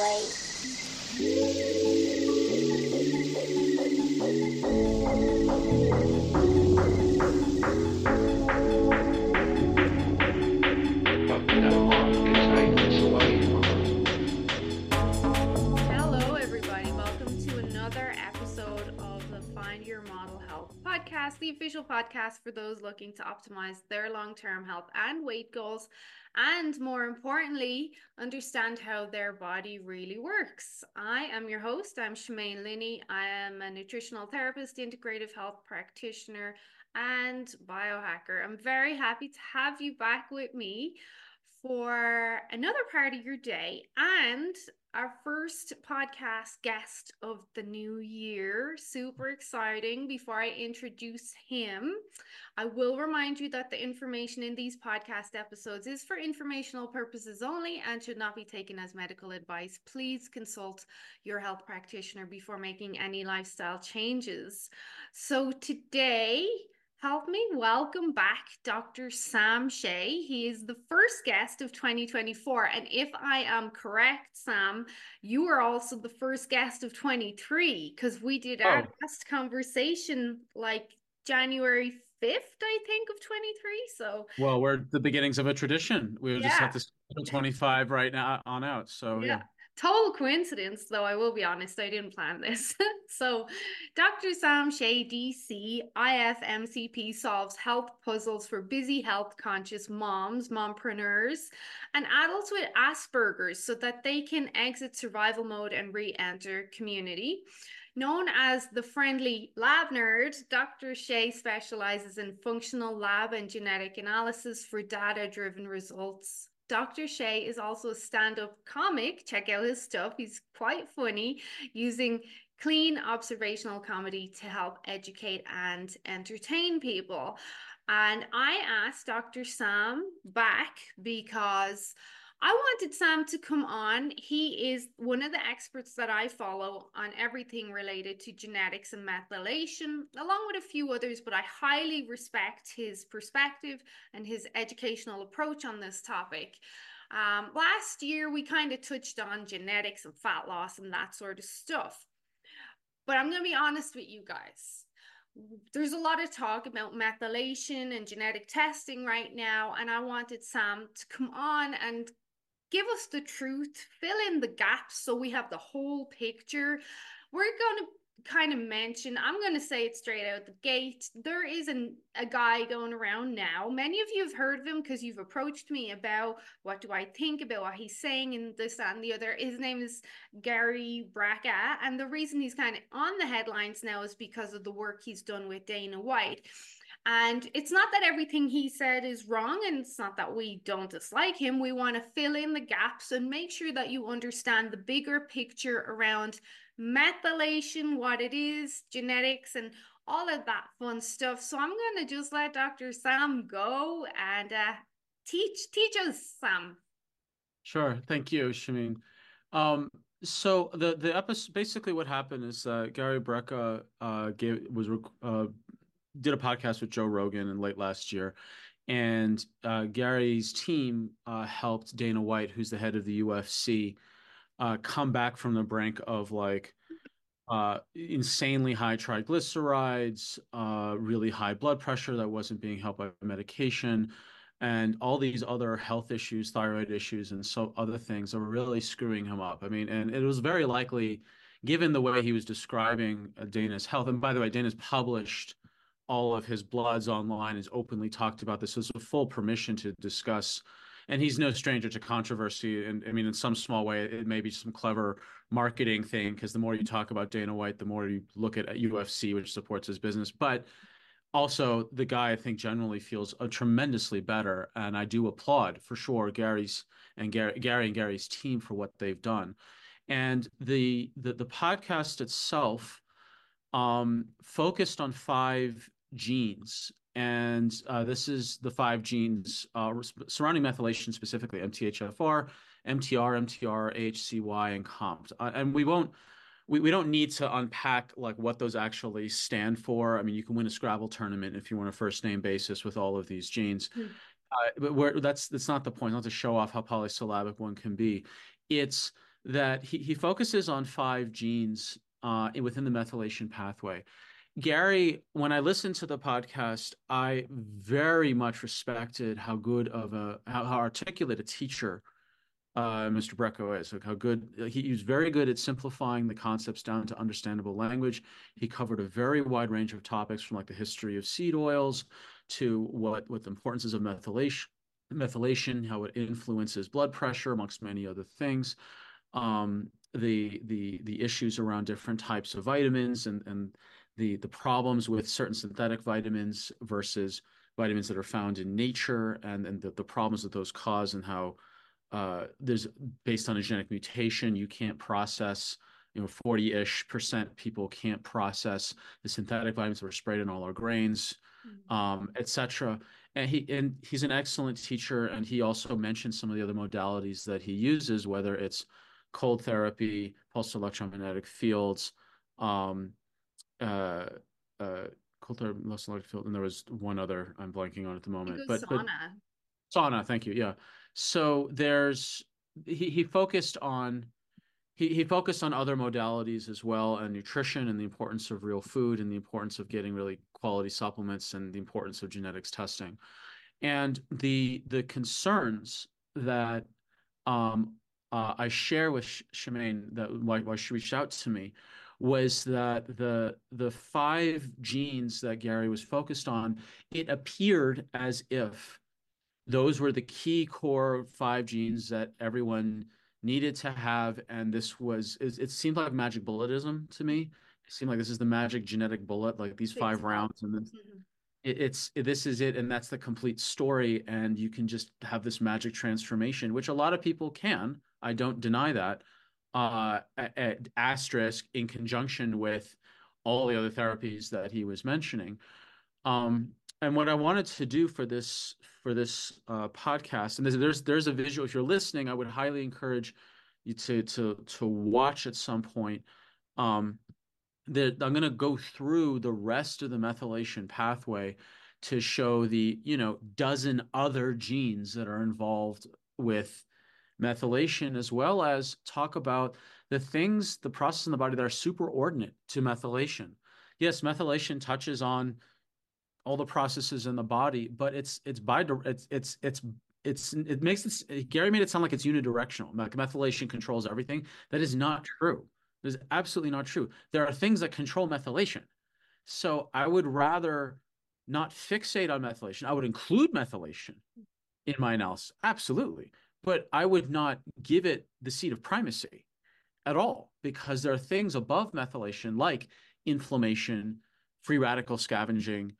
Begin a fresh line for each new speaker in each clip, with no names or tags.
Hello, podcast for those looking to optimize their long term health and weight goals, and more importantly, understand how their body really works. I am your host. I'm Shemaine Linney. I am a nutritional therapist, integrative health practitioner, and biohacker. I'm very happy to have you back with me for another part of your day and our first podcast guest of the new year. Super exciting. Before I introduce him, I will remind you that the information in these podcast episodes is for informational purposes only and should not be taken as medical advice. Please consult your health practitioner before making any lifestyle changes. So today, Help me welcome back Dr. Sam Shay. He is the first guest of 2024. And if I am correct, Sam, you are also the first guest of 23 because we did our
Oh.
last conversation like January 5th, I think, of 23. So,
Well, we're the beginnings of a tradition. We just have to 25 right now on out. So,
yeah.
yeah.
Total coincidence, though, I will be honest, I didn't plan this. so, Dr. Sam Shay, DC, IFMCP solves health puzzles for busy, health conscious moms, mompreneurs, and adults with Asperger's so that they can exit survival mode and re enter community. Known as the friendly lab nerd, Dr. Shay specializes in functional lab and genetic analysis for data driven results. Dr. Shay is also a stand up comic. Check out his stuff. He's quite funny, using clean observational comedy to help educate and entertain people. And I asked Dr. Sam back because I wanted Sam to come on. He is one of the experts that I follow on everything related to genetics and methylation, along with a few others, but I highly respect his perspective and his educational approach on this topic. Um, last year, we kind of touched on genetics and fat loss and that sort of stuff. But I'm going to be honest with you guys there's a lot of talk about methylation and genetic testing right now and i wanted sam to come on and give us the truth fill in the gaps so we have the whole picture. We're going to kind of mention i'm going to say it straight out the gate there is an, a guy going around now. Many of you have heard of him because you've approached me about what do i think about what he's saying and this and the other. His name is gary brecka and the reason he's kind of on the headlines now is because of the work he's done with dana white and it's not that everything he said is wrong, and it's not that we don't dislike him. We want to fill in the gaps and make sure that you understand the bigger picture around methylation, what it is, genetics, and all of that fun stuff. So I'm going to just let Dr. Sam go and uh, teach teach us, Sam.
Sure. Thank you, Shamin. Um, so the the episode basically what happened is uh, Gary Brecka uh, gave was uh, did a podcast with Joe Rogan in late last year, and uh, Gary's team uh, helped Dana White, who's the head of the UFC, uh, come back from the brink of like uh, insanely high triglycerides, uh, really high blood pressure that wasn't being helped by medication, and all these other health issues, thyroid issues, and so other things that were really screwing him up. I mean, and it was very likely, given the way he was describing uh, Dana's health. And by the way, Dana's published all of his bloods online, has openly talked about this. So it's a full permission to discuss. And he's no stranger to controversy. And I mean, in some small way, it may be some clever marketing thing because the more you talk about Dana White, the more you look at UFC, which supports his business. But also, the guy I think generally feels uh, tremendously better, and I do applaud for sure Gary's and Gary, Gary and Gary's team for what they've done. And the the, the podcast itself um, focused on five genes, and uh, this is the five genes uh, surrounding methylation specifically: MTHFR, MTR, MTRR, AHCY, and COMT. Uh, and we won't we, we don't need to unpack like what those actually stand for. I mean, you can win a Scrabble tournament if you want a first name basis with all of these genes. Uh, but where, that's that's not the point. Not to show off how polysyllabic one can be. It's that he, he focuses on five genes uh, within the methylation pathway. Gary, when I listened to the podcast, I very much respected how good of a how, how articulate a teacher uh, Mr. Brecka is. Like how good he, he was very good at simplifying the concepts down to understandable language. He covered a very wide range of topics from like the history of seed oils to what what the importance is of methylation, methylation, how it influences blood pressure, amongst many other things. Um, the the the issues around different types of vitamins and and the the problems with certain synthetic vitamins versus vitamins that are found in nature and and the, the problems that those cause and how uh, there's based on a genetic mutation, you can't process, you know, 40 ish percent people can't process the synthetic vitamins that are sprayed in all our grains, mm-hmm. um, etc. And he and he's an excellent teacher, and he also mentioned some of the other modalities that he uses, whether it's cold therapy, pulse electromagnetic fields, um, uh, uh, therapy, electromagnetic and there was one other I'm blanking on at the moment, but,
sauna.
but sauna. Thank you. Yeah. So there's he he focused on he he focused on other modalities as well and nutrition and the importance of real food and the importance of getting really quality supplements and the importance of genetics testing. And the the concerns that um, uh, I share with Shemaine that why, why she reached out to me was that the the five genes that Gary was focused on, it appeared as if those were the key core five genes that everyone needed to have. And this was it, it seemed like magic bulletism to me. It seemed like this is the magic genetic bullet like these five rounds. And then mm-hmm. it, it's it, this is it and that's the complete story. And you can just have this magic transformation which a lot of people can. I don't deny that uh at asterisk in conjunction with all the other therapies that he was mentioning um and what I wanted to do for this for this uh, podcast, and there's, there's there's a visual. If you're listening, I would highly encourage you to to to watch at some point. Um, that I'm going to go through the rest of the methylation pathway to show the you know dozen other genes that are involved with methylation, as well as talk about the things, the process in the body that are superordinate to methylation. Yes, methylation touches on all the processes in the body, but it's it's by it's it's it's it's it makes it Gary made it sound like it's unidirectional. Like methylation controls everything. That is not true. That is absolutely not true. There are things that control methylation. So I would rather not fixate on methylation. I would include methylation in my analysis, absolutely, but I would not give it the seat of primacy at all because there are things above methylation like inflammation, free radical scavenging,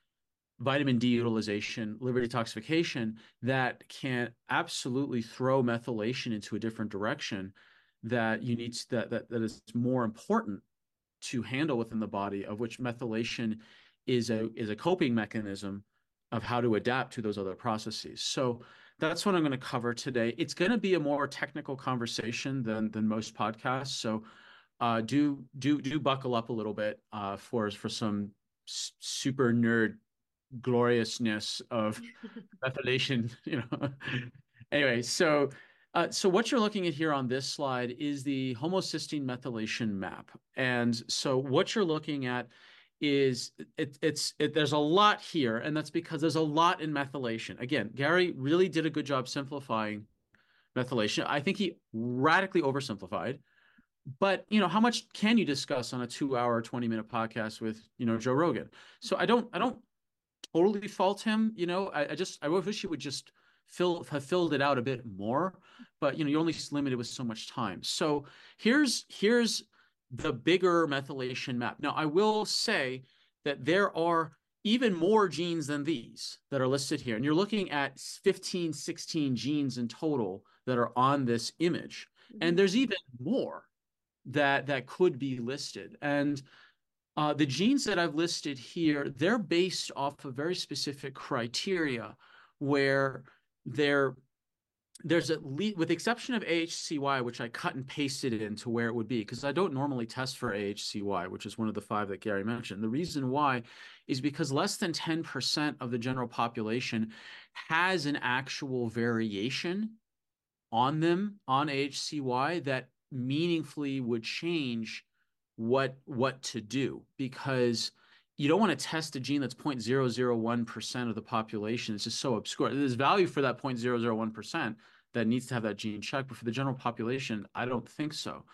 vitamin D utilization, liver detoxification that can absolutely throw methylation into a different direction that you need to, that, that that is more important to handle within the body of which methylation is a is a coping mechanism of how to adapt to those other processes. So that's what I'm going to cover today. It's going to be a more technical conversation than than most podcasts. So uh, do do do buckle up a little bit uh, for for some super nerd gloriousness of methylation you know anyway so uh, so what you're looking at here on this slide is the homocysteine methylation map and so what you're looking at is it, it's it, there's a lot here and that's because there's a lot in methylation again gary really did a good job simplifying methylation i think he radically oversimplified but you know how much can you discuss on a two hour 20 minute podcast with you know joe rogan so i don't i don't totally fault him. You know, I, I just I wish he would just fill have filled it out a bit more. But you know, you're only limited with so much time. So here's here's the bigger methylation map. Now I will say that there are even more genes than these that are listed here. And you're looking at 15, 16 genes in total that are on this image. Mm-hmm. And there's even more that that could be listed. And uh, the genes that I've listed here, they're based off of very specific criteria where they're there's at least with the exception of AHCY, which I cut and pasted into where it would be, because I don't normally test for AHCY, which is one of the five that Gary mentioned. The reason why is because less than 10% of the general population has an actual variation on them on AHCY that meaningfully would change what what to do because you don't want to test a gene that's 0.001% of the population. It's just so obscure. There's value for that 0.001% that needs to have that gene checked, but for the general population, I don't think so.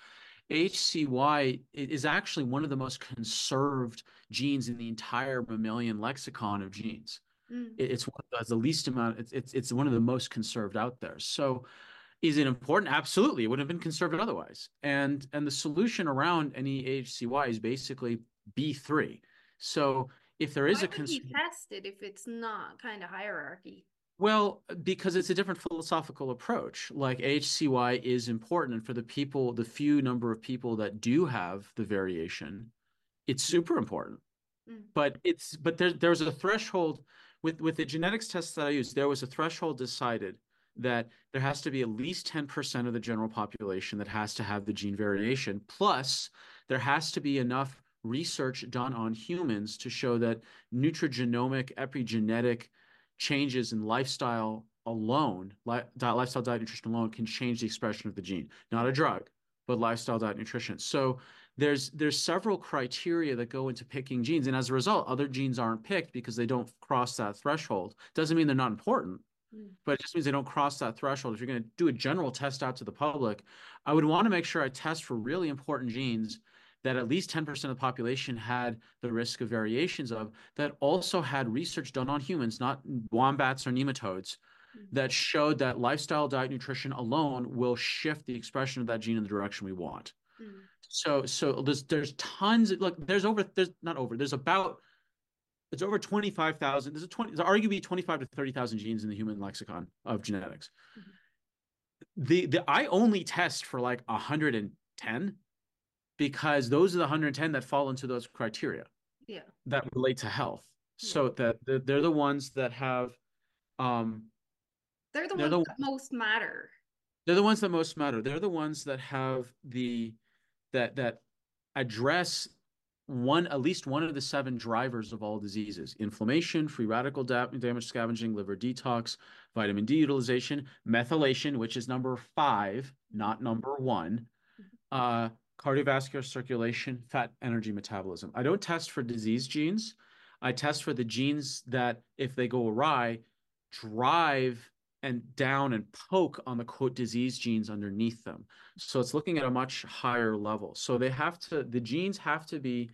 HCY is actually one of the most conserved genes in the entire mammalian lexicon of genes. Mm. It's one of the, the least amount. It's, it's it's one of the most conserved out there. So, is it important? Absolutely, it wouldn't have been conserved otherwise. And and the solution around any HCY is basically B three. So if there is
Why
a concern,
test it if it's not kind of hierarchy.
Well, because it's a different philosophical approach. Like HCY is important, for the people, the few number of people that do have the variation, it's super important. Mm. But it's but there, there's a threshold with with the genetics tests that I use. There was a threshold decided that there has to be at least 10% of the general population that has to have the gene variation. Plus, there has to be enough research done on humans to show that nutrigenomic, epigenetic changes in lifestyle alone, li- lifestyle, diet, nutrition alone can change the expression of the gene. Not a drug, but lifestyle, diet, nutrition. So there's there's several criteria that go into picking genes, and as a result, other genes aren't picked because they don't cross that threshold. Doesn't mean they're not important, mm. but it just means they don't cross that threshold. If you're going to do a general test out to the public, I would want to make sure I test for really important genes that at least 10% of the population had the risk of variations of, that also had research done on humans, not wombats or nematodes, mm-hmm. that showed that lifestyle, diet, nutrition alone will shift the expression of that gene in the direction we want. Mm. So, so there's there's tons. Of, look, there's over there's not over. There's about it's over twenty five thousand. There's a twenty. There's arguably twenty five to thirty thousand genes in the human lexicon of genetics. Mm-hmm. The the I only test for like hundred and ten because those are the 110 that fall into those criteria.
Yeah.
That relate to health. Yeah. so that they're, they're, the ones that have um
they're the they're ones the, that most matter.
They're the ones that most matter. They're the ones that have the that that address one at least one of the seven drivers of all diseases inflammation free radical da- damage scavenging liver detox vitamin d utilization methylation which is number five not number one. Mm-hmm. uh cardiovascular circulation, fat energy metabolism. I don't test for disease genes. I test for the genes that, if they go awry, drive and down and poke on the quote disease genes underneath them. So it's looking at a much higher level. So they have to, the genes have to be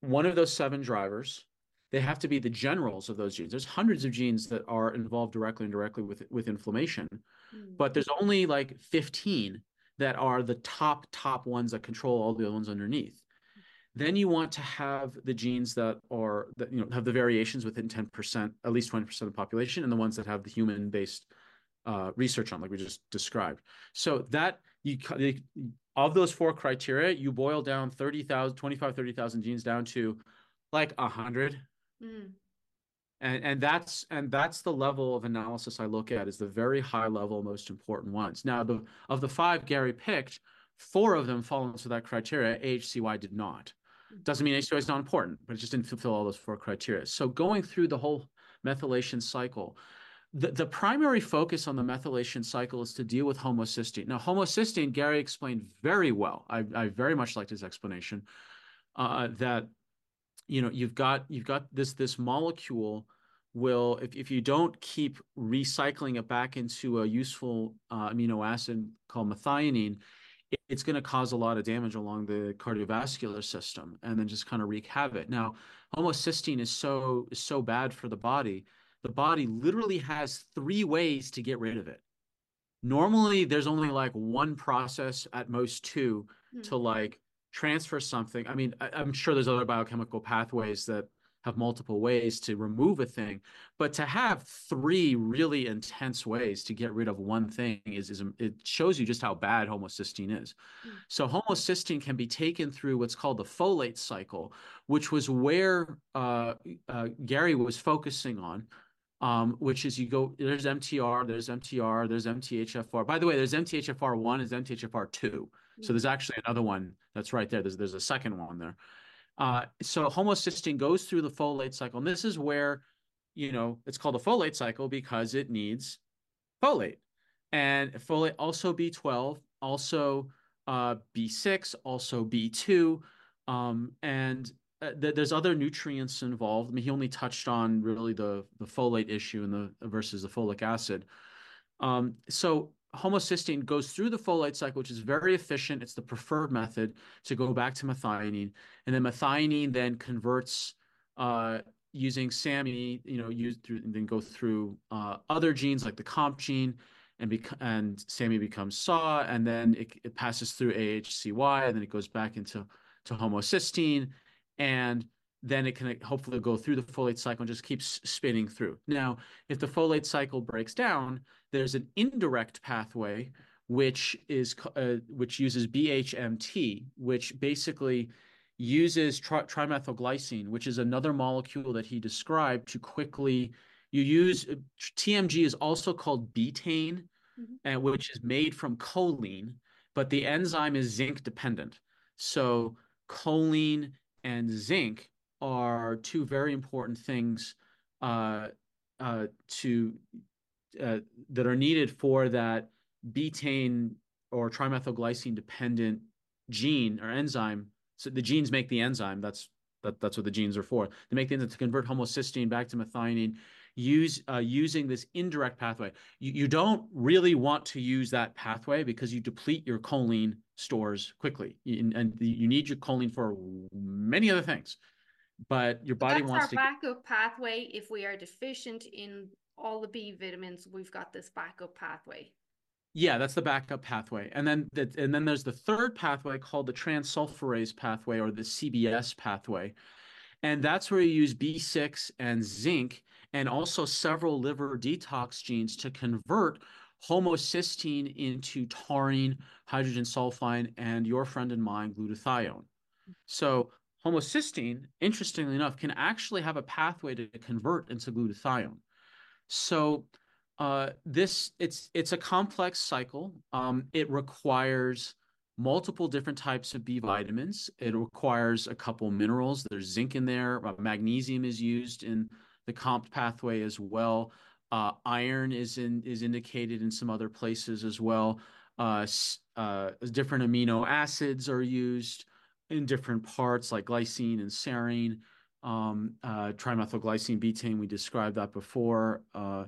one of those seven drivers. They have to be the generals of those genes. There's hundreds of genes that are involved directly and directly with, with inflammation, mm. but there's only like 15 that are the top top ones that control all the other ones underneath. Then you want to have the genes that are that you know have the variations within 10% at least 20% of the population and the ones that have the human based uh, research on like we just described. So that you of those four criteria you boil down 30,000 25 30,000 genes down to like 100 mm and and that's and that's the level of analysis I look at is the very high level most important ones. Now, the of the five Gary picked, four of them fall into that criteria. HCY did not. Doesn't mean HCY is not important, but it just didn't fulfill all those four criteria. So going through the whole methylation cycle, the, the primary focus on the methylation cycle is to deal with homocysteine. Now, homocysteine, Gary explained very well. I, I very much liked his explanation uh, that you know you've got you've got this this molecule will if, if you don't keep recycling it back into a useful uh, amino acid called methionine it, it's going to cause a lot of damage along the cardiovascular system and then just kind of wreak havoc now homocysteine is so is so bad for the body the body literally has three ways to get rid of it normally there's only like one process at most two mm-hmm. to like transfer something. I mean, I, am sure there's other biochemical pathways that have multiple ways to remove a thing, but to have three really intense ways to get rid of one thing is, is it shows you just how bad homocysteine is. Mm. So homocysteine can be taken through what's called the folate cycle, which was where uh, uh, Gary was focusing on. Um, which is you go there's MTR, there's MTRR, there's MTHFR. By the way, there's MTHFR one, is MTHFR two. So there's actually another one that's right there. There's there's a second one there. Uh, so homocysteine goes through the folate cycle, and this is where you know it's called a folate cycle because it needs folate, and folate also B12, also uh, B6, also B2, um, and uh, th- there's other nutrients involved. I mean, he only touched on really the the folate issue and the versus the folic acid. Um, so homocysteine goes through the folate cycle, which is very efficient. It's the preferred method to go back to methionine, and then methionine then converts uh, using SAMe, you know, use through and then go through uh, other genes like the COMT gene, and bec- and SAMe becomes SAH, and then it, it passes through AHCY, and then it goes back into to homocysteine, and then it can hopefully go through the folate cycle and just keeps spinning through. Now, if the folate cycle breaks down, there's an indirect pathway which is uh, which uses BHMT, which basically uses tri- trimethylglycine, which is another molecule that he described to quickly you use uh, TMG is also called betaine, mm-hmm. and which is made from choline, but the enzyme is zinc dependent. So choline and zinc are two very important things uh, uh, to uh, that are needed for that betaine or trimethylglycine dependent gene or enzyme. So the genes make the enzyme. That's that, that's what the genes are for. They make the enzyme to convert homocysteine back to methionine. Use uh, using this indirect pathway. You, you don't really want to use that pathway because you deplete your choline stores quickly, and, and you need your choline for many other things but your body wants to
That's
wants
our
to
backup pathway if we are deficient in all the b vitamins we've got this backup pathway.
Yeah that's the backup pathway. And then the, and then there's the third pathway called the transsulfurase pathway or the cbs pathway. And that's where you use b6 and zinc and also several liver detox genes to convert homocysteine into taurine hydrogen sulfide and your friend and mine glutathione. So homocysteine, interestingly enough, can actually have a pathway to convert into glutathione. So uh, this it's it's a complex cycle. Um, it requires multiple different types of B vitamins. It requires a couple minerals. There's zinc in there. Uh, magnesium is used in the COMT pathway as well. Uh, iron is in is indicated in some other places as well. Uh, uh different amino acids are used in different parts like glycine and serine, um, uh, trimethylglycine betaine. We described that before. Uh,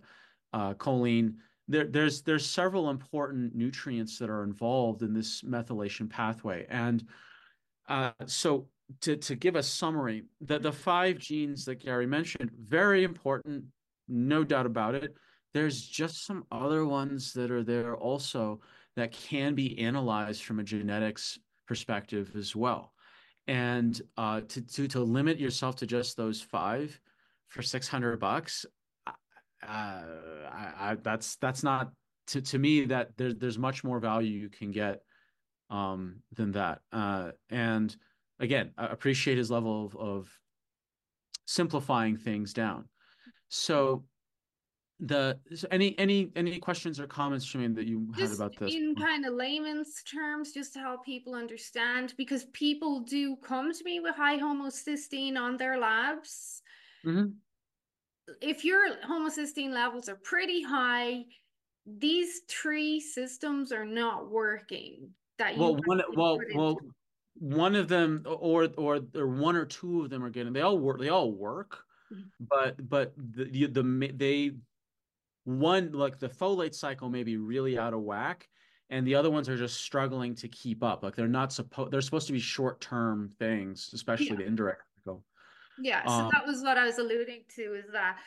uh, choline. There, there's there's several important nutrients that are involved in this methylation pathway, and uh, so to to give a summary, the the five genes that Gary mentioned, very important, no doubt about it. There's just some other ones that are there also that can be analyzed from a genetics perspective as well. And uh, to, to to limit yourself to just those five for six hundred bucks, uh, I, I, that's that's not to to me that there's there's much more value you can get um, than that. Uh, and again, I appreciate his level of, of simplifying things down. So the so any any any questions or comments Shimeen, that you
just
had about this
in kind of layman's terms just to help people understand because people do come to me with high homocysteine on their labs mm-hmm. if your homocysteine levels are pretty high these three systems are not working that
well one well well one of them or or or one or two of them are getting they all work they all work mm-hmm. but but the, the they one like the folate cycle may be really out of whack and the other ones are just struggling to keep up. Like they're not supposed they're supposed to be short-term things especially yeah. the indirect cycle.
Yeah so um, that was what i was alluding to is that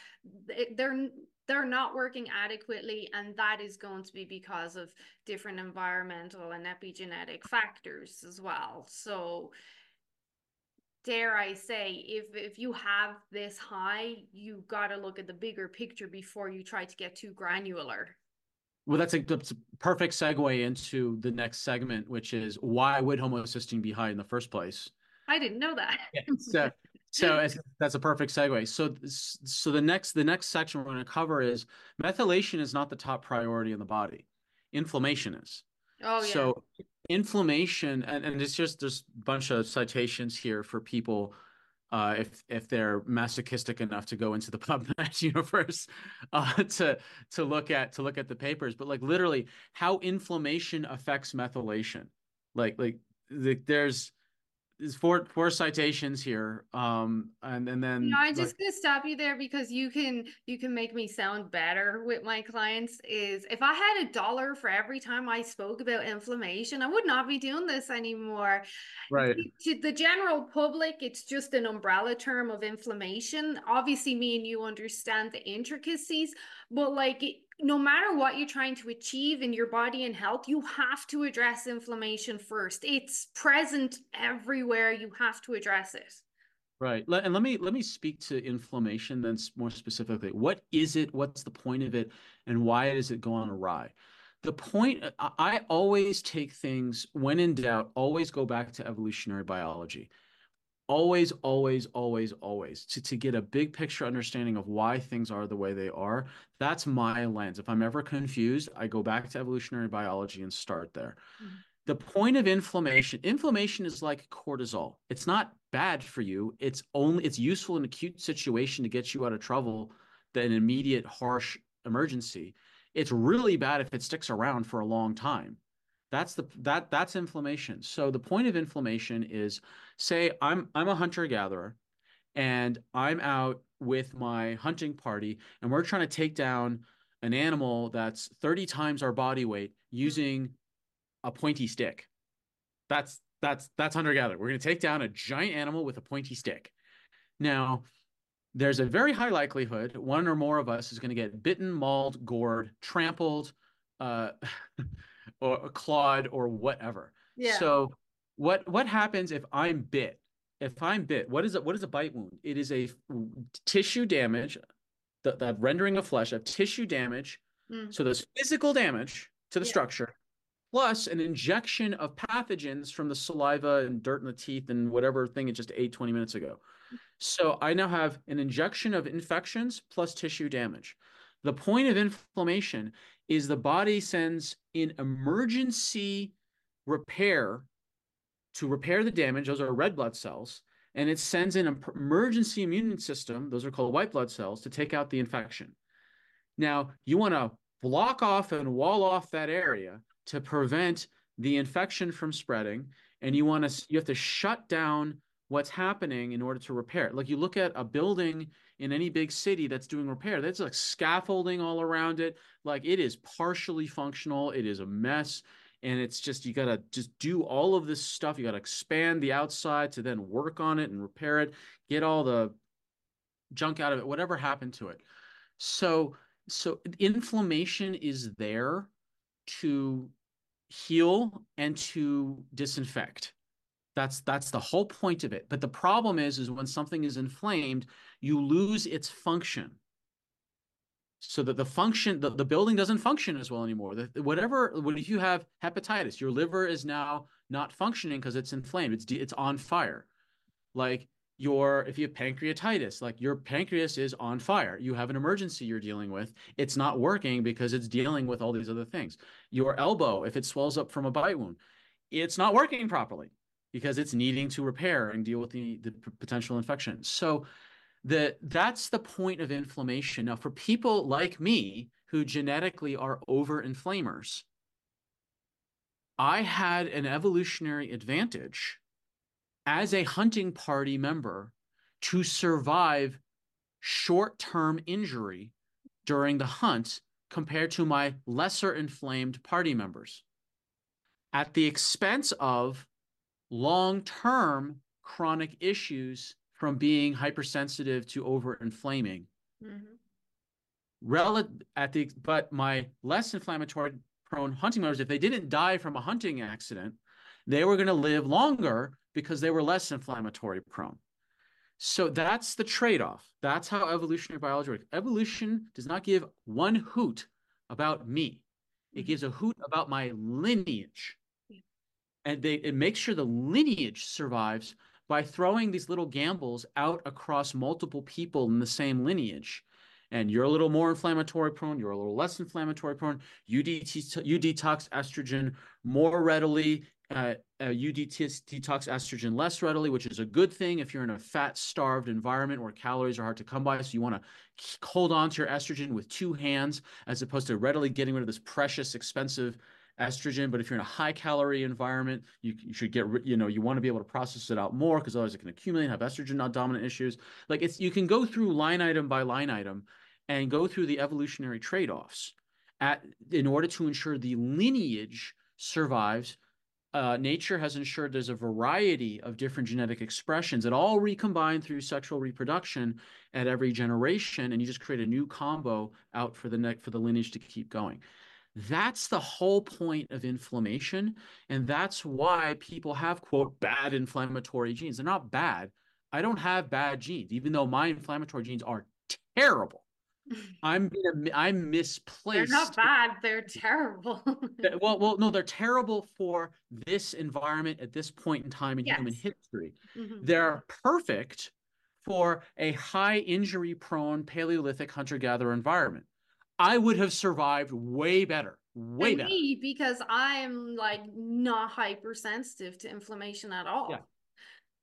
they're they're not working adequately and that is going to be because of different environmental and epigenetic factors as well. So dare I say, if if you have this high, you got to look at the bigger picture before you try to get too granular.
Well, that's a, that's a perfect segue into the next segment, which is why would homocysteine be high in the first place?
I didn't know that.
yeah, so, so that's a perfect segue. So, so the next the next section we're going to cover is methylation is not the top priority in the body. Inflammation is.
Oh yeah.
So inflammation and, and it's just there's a bunch of citations here for people uh, if if they're masochistic enough to go into the PubMed universe uh, to to look at to look at the papers, but like literally how inflammation affects methylation. Like like the, there's there's four four citations here um and and then
You know, I'm
like,
just gonna stop you there because you can you can make me sound better with my clients. Is if I had a dollar for every time I spoke about inflammation, I would not be doing this anymore.
right
To the general public, it's just an umbrella term of inflammation. Obviously, me and you understand the intricacies, but like no matter what you're trying to achieve in your body and health, you have to address inflammation first. It's present everywhere. You have to address it.
Right. And let me let me speak to inflammation then more specifically. What is it? What's the point of it? And why does it go on awry? The point I always take things when in doubt, always go back to evolutionary biology. Always, always, always, always to, to get a big picture understanding of why things are the way they are. That's my lens. If I'm ever confused, I go back to evolutionary biology and start there. Mm-hmm the point of inflammation inflammation is like cortisol it's not bad for you it's only it's useful in acute situation to get you out of trouble than an immediate harsh emergency it's really bad if it sticks around for a long time that's the that that's inflammation so the point of inflammation is say i'm i'm a hunter gatherer and i'm out with my hunting party and we're trying to take down an animal that's 30 times our body weight using a pointy stick. That's that's that's hunter gatherer. We're going to take down a giant animal with a pointy stick. Now, there's a very high likelihood one or more of us is going to get bitten, mauled, gored, trampled, uh, or a clawed, or whatever. Yeah. So, what what happens if I'm bit? If I'm bit, what is it? What is a bite wound? It is a tissue damage, the, the rendering of flesh, of tissue damage. Mm. So there's physical damage to the yeah. structure plus an injection of pathogens from the saliva and dirt in the teeth and whatever thing it just ate 20 minutes ago. So I now have an injection of infections plus tissue damage. The point of inflammation is the body sends in emergency repair to repair the damage. Those are red blood cells. And it sends in an emergency immune system, those are called white blood cells, to take out the infection. Now, you want to block off and wall off that area to prevent the infection from spreading and you want to you have to shut down what's happening in order to repair it like you look at a building in any big city that's doing repair. That's like scaffolding all around it. Like it is partially functional. It is a mess. And it's just you got to just do all of this stuff. You got to expand the outside to then work on it and repair it get all the junk out of it whatever happened to it. So so inflammation is there to heal and to disinfect. That's that's the whole point of it. But the problem is is when something is inflamed, you lose its function. So that the function, the, the building doesn't function as well anymore. The, whatever, what if you have hepatitis, your liver is now not functioning because it's inflamed. It's it's on fire. Like your if you have pancreatitis like your pancreas is on fire you have an emergency you're dealing with it's not working because it's dealing with all these other things your elbow if it swells up from a bite wound it's not working properly because it's needing to repair and deal with the, the potential infection. So the that's the point of inflammation. Now for people like me who genetically are over inflamers i had an evolutionary advantage as a hunting party member to survive short term injury during the hunt compared to my lesser inflamed party members. At the expense of long term chronic issues from being hypersensitive to over inflaming. Mm-hmm. Rel- at the but my less inflammatory prone hunting members, if they didn't die from a hunting accident, they were going to live longer because they were less inflammatory prone. So that's the trade off. That's how evolutionary biology works. Evolution does not give one hoot about me, it gives a hoot about my lineage. And they, it makes sure the lineage survives by throwing these little gambles out across multiple people in the same lineage and you're a little more inflammatory prone, you're a little less inflammatory prone, you, de- you detox estrogen more readily uh, uh, you de- detox estrogen less readily, which is a good thing if you're in a fat starved environment where calories are hard to come by. So you want to hold on to your estrogen with two hands as opposed to readily getting rid of this precious, expensive estrogen. But if you're in a high calorie environment, you, you should get, you know, you want to be able to process it out more because otherwise it can accumulate, and have estrogen not dominant issues. Like it's, you can go through line item by line item and go through the evolutionary trade offs at in order to ensure the lineage survives. Uh, nature has ensured there's a variety of different genetic expressions that all recombine through sexual reproduction at every generation, and you just create a new combo out for the neck for the lineage to keep going. That's the whole point of inflammation. And that's why people have, quote, bad inflammatory genes. They're not bad. I don't have bad genes, even though my inflammatory genes are terrible. I'm I'm misplaced.
They're not bad. They're terrible.
well, well, no, they're terrible for this environment at this point in time in yes. human history. Mm-hmm. They're perfect for a high injury prone Paleolithic hunter gatherer environment. I would have survived way better. Way better. Me,
because I'm like not hypersensitive to inflammation at all.
Yeah.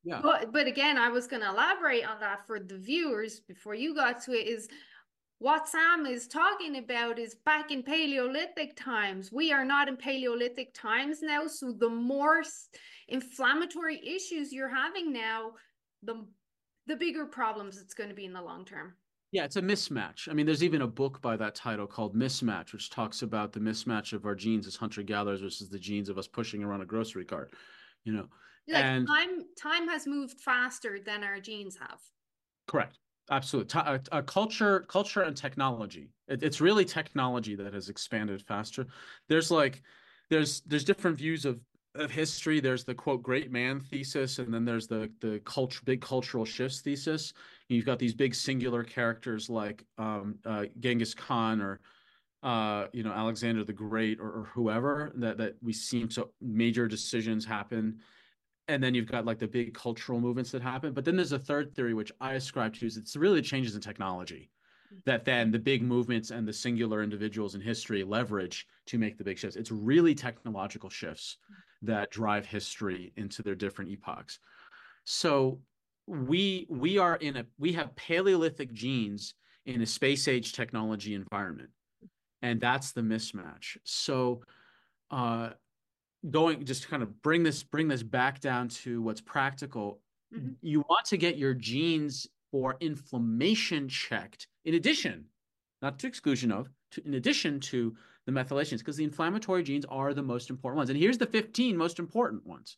Yeah.
But but again, I was gonna elaborate on that for the viewers before you got to it is what Sam is talking about is back in Paleolithic times. We are not in Paleolithic times now. So the more inflammatory issues you're having now, the the bigger problems it's going to be in the long term.
Yeah, it's a mismatch. I mean, there's even a book by that title called Mismatch, which talks about the mismatch of our genes as hunter gatherers versus the genes of us pushing around a grocery cart. You know,
like and time time has moved faster than our genes have.
Correct. Absolutely. A, a uh, uh, culture, culture, and technology. It, it's really technology that has expanded faster. There's like, there's there's different views of of history. There's the quote great man thesis, and then there's the the culture big cultural shifts thesis. You've got these big singular characters like um, uh, Genghis Khan or uh, you know Alexander the Great or, or whoever that that we seem to major decisions happen and then you've got like the big cultural movements that happen. But then there's a third theory, which I ascribe to, is it's really changes in technology that then the big movements and the singular individuals in history leverage to make the big shifts. It's really technological shifts that drive history into their different epochs. So we we are in a we have Paleolithic genes in a space age technology environment, and that's the mismatch. So uh, going just kind of bring this bring this back down to what's practical mm-hmm. you want to get your genes for inflammation checked in addition not to exclusion of to, in addition to the methylations because the inflammatory genes are the most important ones and here's the 15 most important ones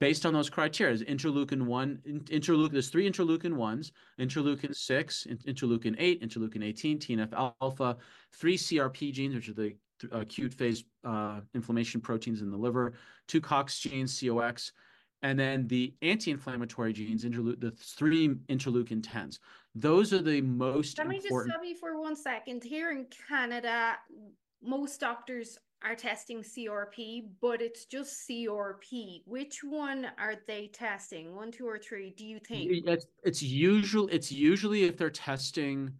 based on those criteria interleukin 1 interleukin there's three interleukin 1s interleukin 6 interleukin 8 interleukin 18 tnf alpha three crp genes which are the acute phase uh, inflammation proteins in the liver, two COX genes, COX, and then the anti-inflammatory genes, interleu- the three interleukin 10s. Those are the most
Let me
important.
just stop you for one second. Here in Canada, most doctors are testing CRP, but it's just CRP. Which one are they testing? One, two, or three? Do you think?
It's, it's usual. It's usually if they're testing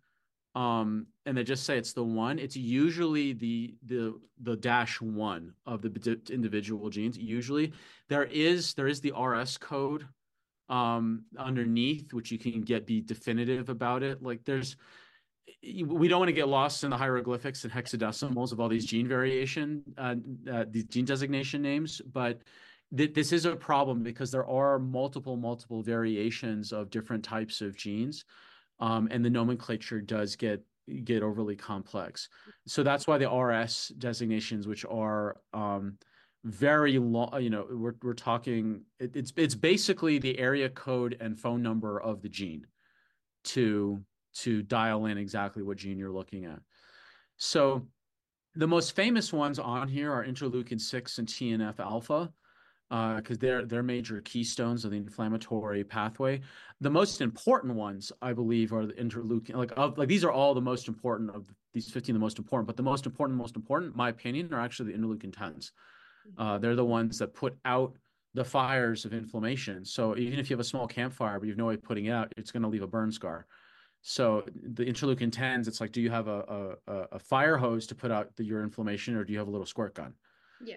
um, and they just say it's the one, it's usually the the the dash one of the individual genes. Usually, there is there is the RS code um, underneath, which you can get be definitive about it. Like there's we don't want to get lost in the hieroglyphics and hexadecimals of all these gene variation, uh, uh, these gene designation names, but th- this is a problem because there are multiple, multiple variations of different types of genes um, and the nomenclature does get get overly complex. So that's why the RS designations, which are um, very long, you know, we're we're talking it, it's it's basically the area code and phone number of the gene to to dial in exactly what gene you're looking at. So the most famous ones on here are interleukin 6 and TNF alpha because uh, they're they're major keystones of the inflammatory pathway. The most important ones, I believe, are the interleukin. Like of like these are all the most important of these fifteen, the most important. But the most important, most important, my opinion, are actually the interleukin tens. Uh, they're the ones that put out the fires of inflammation. So even if you have a small campfire, but you have no way of putting it out, it's going to leave a burn scar. So the interleukin tens, it's like, do you have a a, a fire hose to put out the, your inflammation, or do you have a little squirt gun?
Yeah.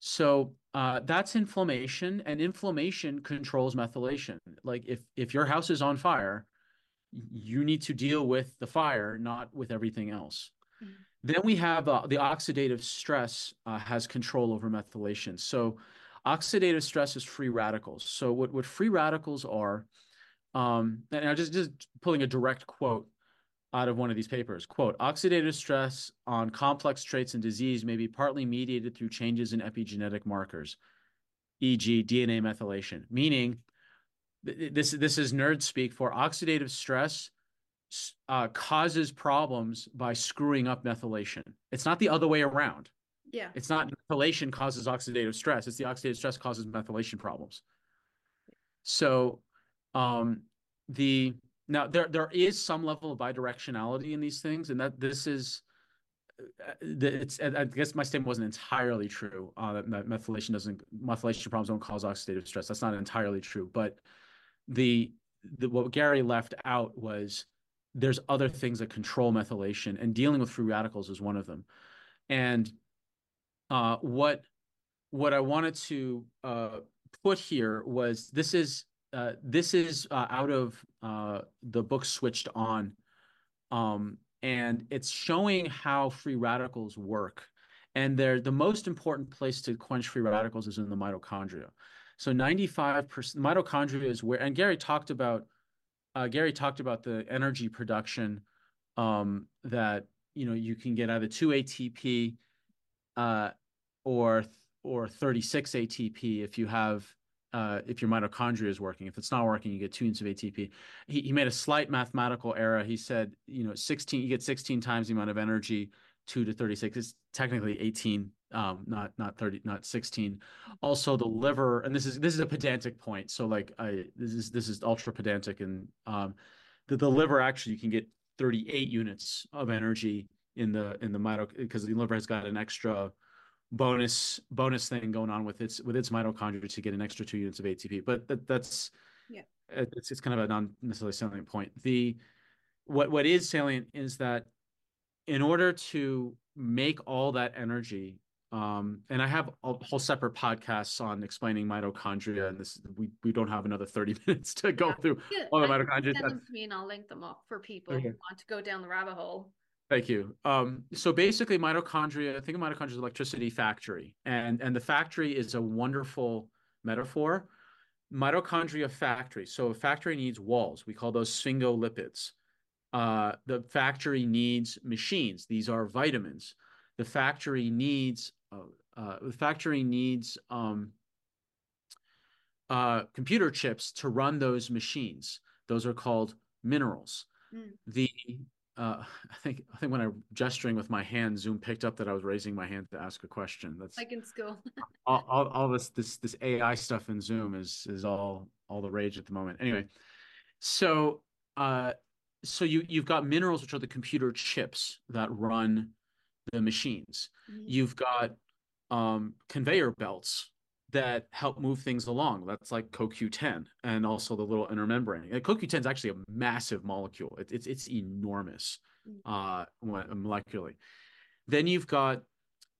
So uh, that's inflammation, and inflammation controls methylation. Like if if your house is on fire, you need to deal with the fire, not with everything else. Mm-hmm. Then we have uh, the oxidative stress uh, has control over methylation. So oxidative stress is free radicals. So what, what free radicals are, um, and I'm just, just pulling a direct quote out of one of these papers. Quote, oxidative stress on complex traits and disease may be partly mediated through changes in epigenetic markers, e.g. DNA methylation, meaning this, this is nerd speak for oxidative stress uh, causes problems by screwing up methylation. It's not the other way around.
Yeah.
It's not methylation causes oxidative stress. It's the oxidative stress causes methylation problems. So um, the now there there is some level of bidirectionality in these things, and that this is uh, it's I guess my statement wasn't entirely true. Uh, that methylation doesn't methylation problems don't cause oxidative stress. That's not entirely true. But the, the what Gary left out was there's other things that control methylation, and dealing with free radicals is one of them. And uh, what what I wanted to uh, put here was this is uh, this is uh, out of uh, the book Switched On, um, and it's showing how free radicals work. And they're the most important place to quench free radicals is in the mitochondria. So 95% mitochondria is where, and Gary talked about uh, Gary talked about the energy production um, that you know you can get either two ATP uh, or or 36 ATP if you have uh, if your mitochondria is working. If it's not working, you get two units of ATP. He, he made a slight mathematical error. He said, you know, 16, you get 16 times the amount of energy, two to 36. It's technically 18, um, not not 30, not 16. Also, the liver, and this is this is a pedantic point. So like I this is this is ultra pedantic, and um, the, the liver actually you can get 38 units of energy in the in the mitochondria because the liver has got an extra bonus bonus thing going on with its with its mitochondria to get an extra two units of ATP. But that, that's
yeah,
it's it's kind of a non necessarily salient point. The what what is salient is that in order to make all that energy, um, and I have a whole separate podcasts on explaining mitochondria, and this we we don't have another thirty minutes to go
yeah.
through all the mitochondria.
Send them to me, and I'll link them up for people okay. who want to go down the rabbit hole.
Thank you. Um, so basically, mitochondria. I think of mitochondria as electricity factory, and and the factory is a wonderful metaphor. Mitochondria factory. So a factory needs walls. We call those sphingolipids. Uh, the factory needs machines. These are vitamins. The factory needs. Uh, uh, the factory needs um, uh, computer chips to run those machines. Those are called minerals. Mm. The uh, I think I think when I gesturing with my hand, Zoom picked up that I was raising my hand to ask a question. That's
like in school.
all, all, all, this this this AI stuff in Zoom is is all all the rage at the moment. Anyway, so uh, so you you've got minerals, which are the computer chips that run the machines. Mm-hmm. You've got um, conveyor belts that help move things along. That's like CoQ10 and also the little inner membrane. And CoQ10 is actually a massive molecule. It, it's it's enormous mm. uh, molecularly. Then you've got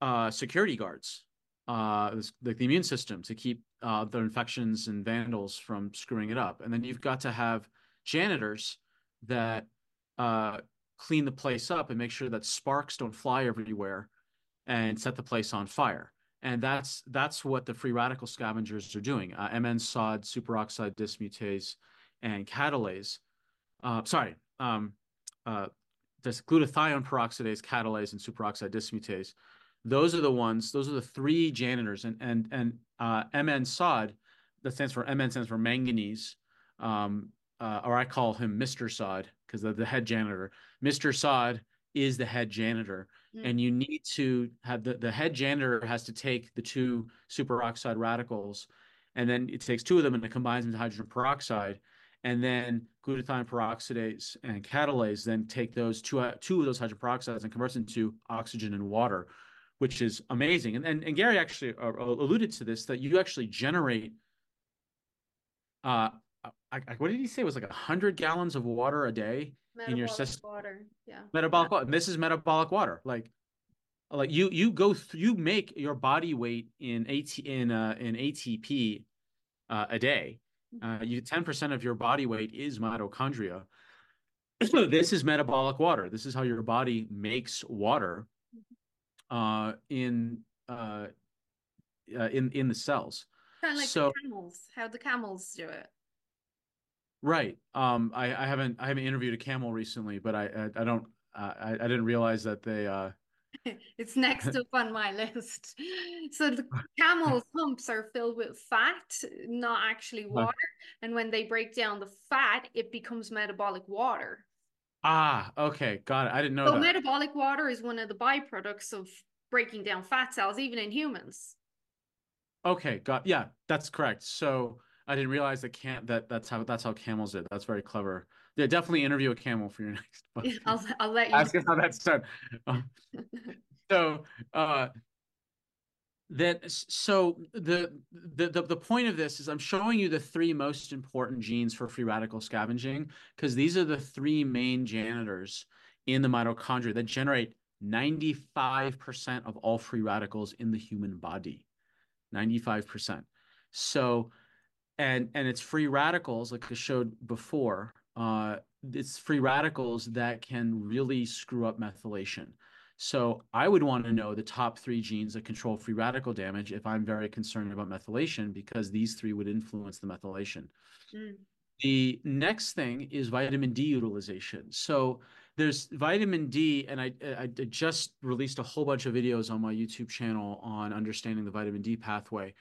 uh, security guards, uh, like the immune system to keep uh, the infections and vandals from screwing it up. And then you've got to have janitors that uh, clean the place up and make sure that sparks don't fly everywhere and set the place on fire and that's that's what the free radical scavengers are doing. Uh, MN SOD, superoxide dismutase, and catalase. Uh, sorry, um, uh, this glutathione peroxidase, catalase, and superoxide dismutase. Those are the ones. Those are the three janitors, and and and uh, MN SOD, that stands for MN stands for manganese, um, uh, or I call him Mr. Sod because the, the head janitor. Mr. Sod is the head janitor. Mm. and you need to have the, the head janitor has to take the two superoxide radicals and then it takes two of them and it combines them to hydrogen peroxide. And then glutathione peroxidase and catalase then take those two uh, two of those hydrogen peroxides and converts into oxygen and water which is amazing. And and, and gary actually uh, alluded to this that you actually generate uh I, I, what did he say? It was like 100 gallons of water a day
metabolic in your system water yeah
metabolic water this is metabolic water like like you you go th- you make your body weight in AT in uh, in ATP uh, a day. Mm-hmm. Uh, you ten percent of your body weight is mitochondria. So this is metabolic water. This is how your body makes water uh, in uh, uh, in in the cells.
Kind of like so, the camels. How the camels do it.
Right. Um. I, I haven't I haven't interviewed a camel recently, but I I, I don't uh, I I didn't realize that they uh
it's next up on my list. So the camel's humps are filled with fat, not actually water. And when they break down the fat, it becomes metabolic water.
Ah, okay, got it. I didn't know so that.
metabolic water is one of the byproducts of breaking down fat cells, even in humans.
Okay, got yeah, that's correct. So I didn't realize that can that that's how that's how camels did. That's very clever. Yeah, definitely interview a camel for your next
book. I'll I'll let you
ask him how that's done. so uh that so the, the the the point of this is I'm showing you the three most important genes for free radical scavenging because these are the three main janitors in the mitochondria that generate 95% of all free radicals in the human body. 95%. So and and it's free radicals like I showed before. Uh it's free radicals that can really screw up methylation. So I would want to know the top three genes that control free radical damage if I'm very concerned about methylation, because these three would influence the methylation. Mm. The next thing is vitamin D utilization. So there's vitamin D, and I, I just released a whole bunch of videos on my YouTube channel on understanding the vitamin D pathway.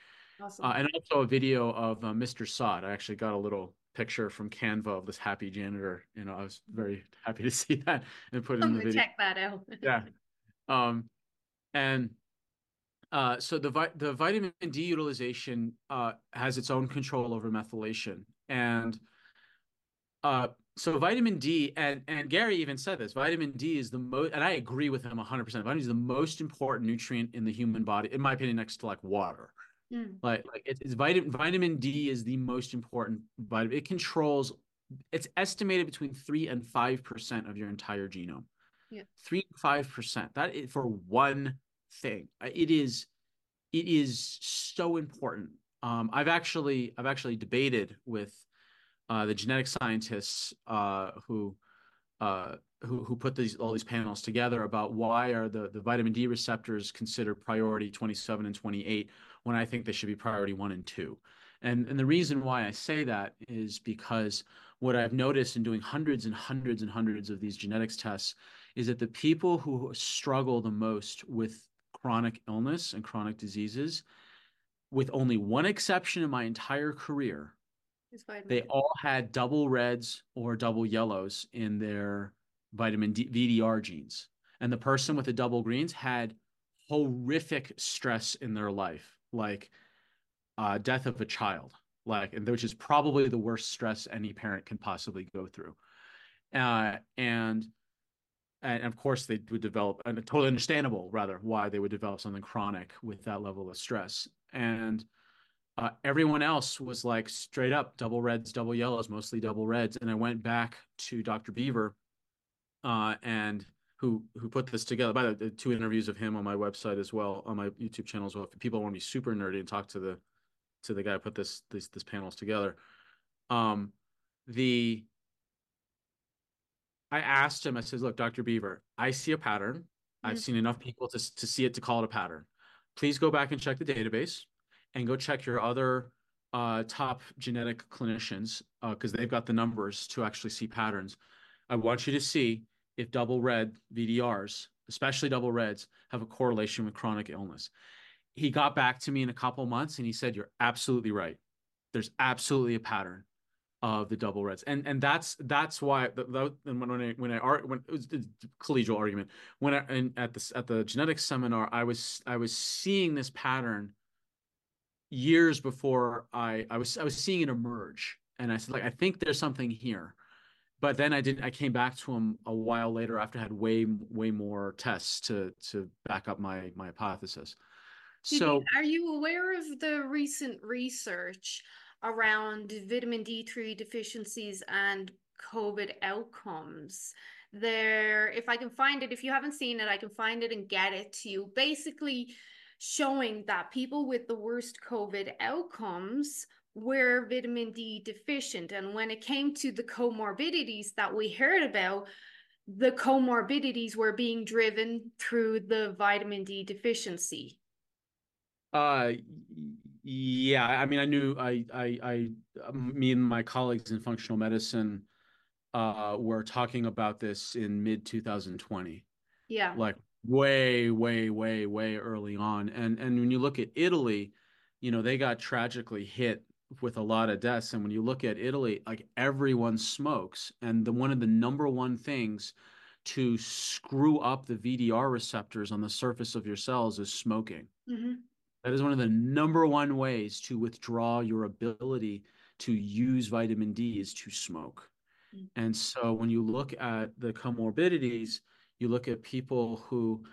Awesome. Uh, and also a video of uh, Mr. Sod. I actually got a little picture from Canva of this happy janitor. You know, I was very happy to see that and put it in the video.
Check that out.
yeah. Um, and uh, so the vi- the vitamin D utilization uh, has its own control over methylation, and uh, so vitamin D and and Gary even said this. Vitamin D is the most, and I agree with him hundred percent. Vitamin D is the most important nutrient in the human body, in my opinion, next to like water. Mm. Like like it, it's vitamin vitamin D is the most important vitamin. It controls. It's estimated between three and five percent of your entire genome. Yeah. Three five percent. That is for one thing. It is it is so important. Um, I've actually I've actually debated with uh, the genetic scientists uh, who uh, who who put these all these panels together about why are the the vitamin D receptors considered priority 27 and 28 when I think they should be priority one and two. And and the reason why I say that is because what I've noticed in doing hundreds and hundreds and hundreds of these genetics tests is that the people who struggle the most with chronic illness and chronic diseases, with only one exception in my entire career, they all had double reds or double yellows in their vitamin D, VDR genes. And the person with the double greens had horrific stress in their life, like uh, death of a child, like, and which is probably the worst stress any parent can possibly go through. Uh, and and of course they would develop and totally understandable rather why they would develop something chronic with that level of stress and uh, everyone else was like straight up double reds double yellows mostly double reds and i went back to dr beaver uh, and who who put this together by the two interviews of him on my website as well on my youtube channel as well if people want to be super nerdy and talk to the to the guy who put this this this panels together um the I asked him, I said, look, Dr. Beaver, I see a pattern. Mm-hmm. I've seen enough people to, to see it to call it a pattern. Please go back and check the database and go check your other uh, top genetic clinicians because uh, they've got the numbers to actually see patterns. I want you to see if double red VDRs, especially double reds, have a correlation with chronic illness. He got back to me in a couple months and he said, You're absolutely right. There's absolutely a pattern of the double reds and and that's that's why the, the, when, when i when i when it was a collegial argument when i and at the at the genetics seminar i was i was seeing this pattern years before i i was i was seeing it emerge and i said like i think there's something here but then i didn't i came back to him a while later after i had way way more tests to to back up my my hypothesis so
are you aware of the recent research around vitamin D3 deficiencies and COVID outcomes. There, if I can find it, if you haven't seen it, I can find it and get it to you. Basically, showing that people with the worst COVID outcomes were vitamin D deficient. And when it came to the comorbidities that we heard about, the comorbidities were being driven through the vitamin D deficiency.
Uh, yeah. I mean, I knew I, I, I, me and my colleagues in functional medicine, uh, were talking about this in mid 2020.
Yeah.
Like way, way, way, way early on. And and when you look at Italy, you know, they got tragically hit with a lot of deaths. And when you look at Italy, like everyone smokes. And the one of the number one things to screw up the VDR receptors on the surface of your cells is smoking.
Mm-hmm.
That is one of the number one ways to withdraw your ability to use vitamin D is to smoke. Mm-hmm. And so when you look at the comorbidities, you look at people who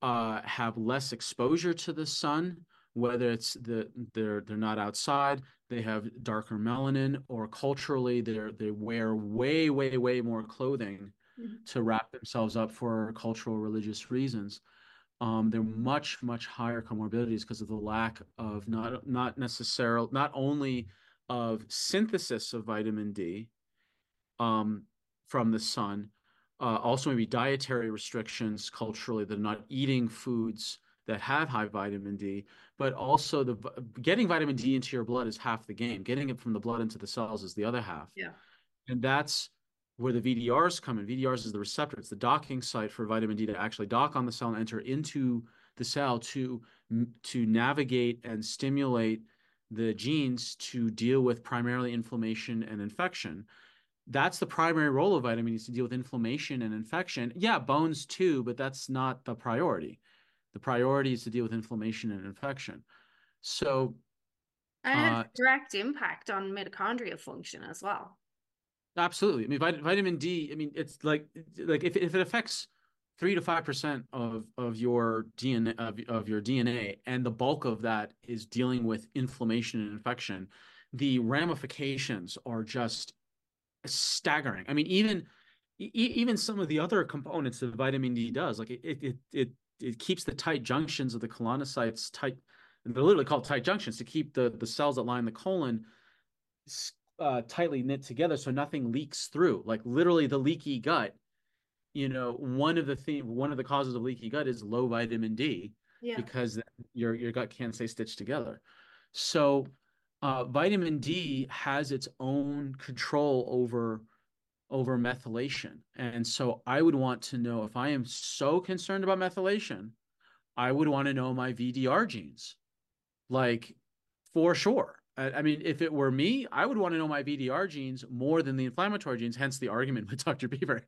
uh, have less exposure to the sun, whether it's the they're they're not outside, they have darker melanin, or culturally they they wear way way way more clothing mm-hmm. to wrap themselves up for cultural religious reasons um, they're much much higher comorbidities because of the lack of not not necessarily not only of synthesis of vitamin D um, from the sun, uh, also maybe dietary restrictions culturally. They're not eating foods that have high vitamin D, but also the getting vitamin D into your blood is half the game. Getting it from the blood into the cells is the other half.
Yeah,
and that's where the VDRs come in. VDRs is the receptor. It's the docking site for vitamin D to actually dock on the cell and enter into the cell to to navigate and stimulate the genes to deal with primarily inflammation and infection. That's the primary role of vitamin D is to deal with inflammation and infection. Yeah, bones too, but that's not the priority. The priority is to deal with inflammation and infection. So,
and it has uh, direct impact on mitochondria function as well.
Absolutely. I mean, vitamin D. I mean, it's like like if if it affects three to five percent of of your DNA of, of your DNA, and the bulk of that is dealing with inflammation and infection, the ramifications are just staggering. I mean, even even some of the other components that vitamin D does, like it it it it keeps the tight junctions of the colonocytes tight. They're literally called tight junctions to keep the the cells that line the colon uh, tightly knit together so nothing leaks through. Like literally the leaky gut, you know, one of the thing, one of the causes of leaky gut is low vitamin
D yeah.
because your your gut can't stay stitched together. So uh, vitamin D has its own control over over methylation, and so I would want to know if I am so concerned about methylation, I would want to know my VDR genes, like for sure I mean, if it were me, I would want to know my VDR genes more than the inflammatory genes, hence the argument with Dr. Beaver.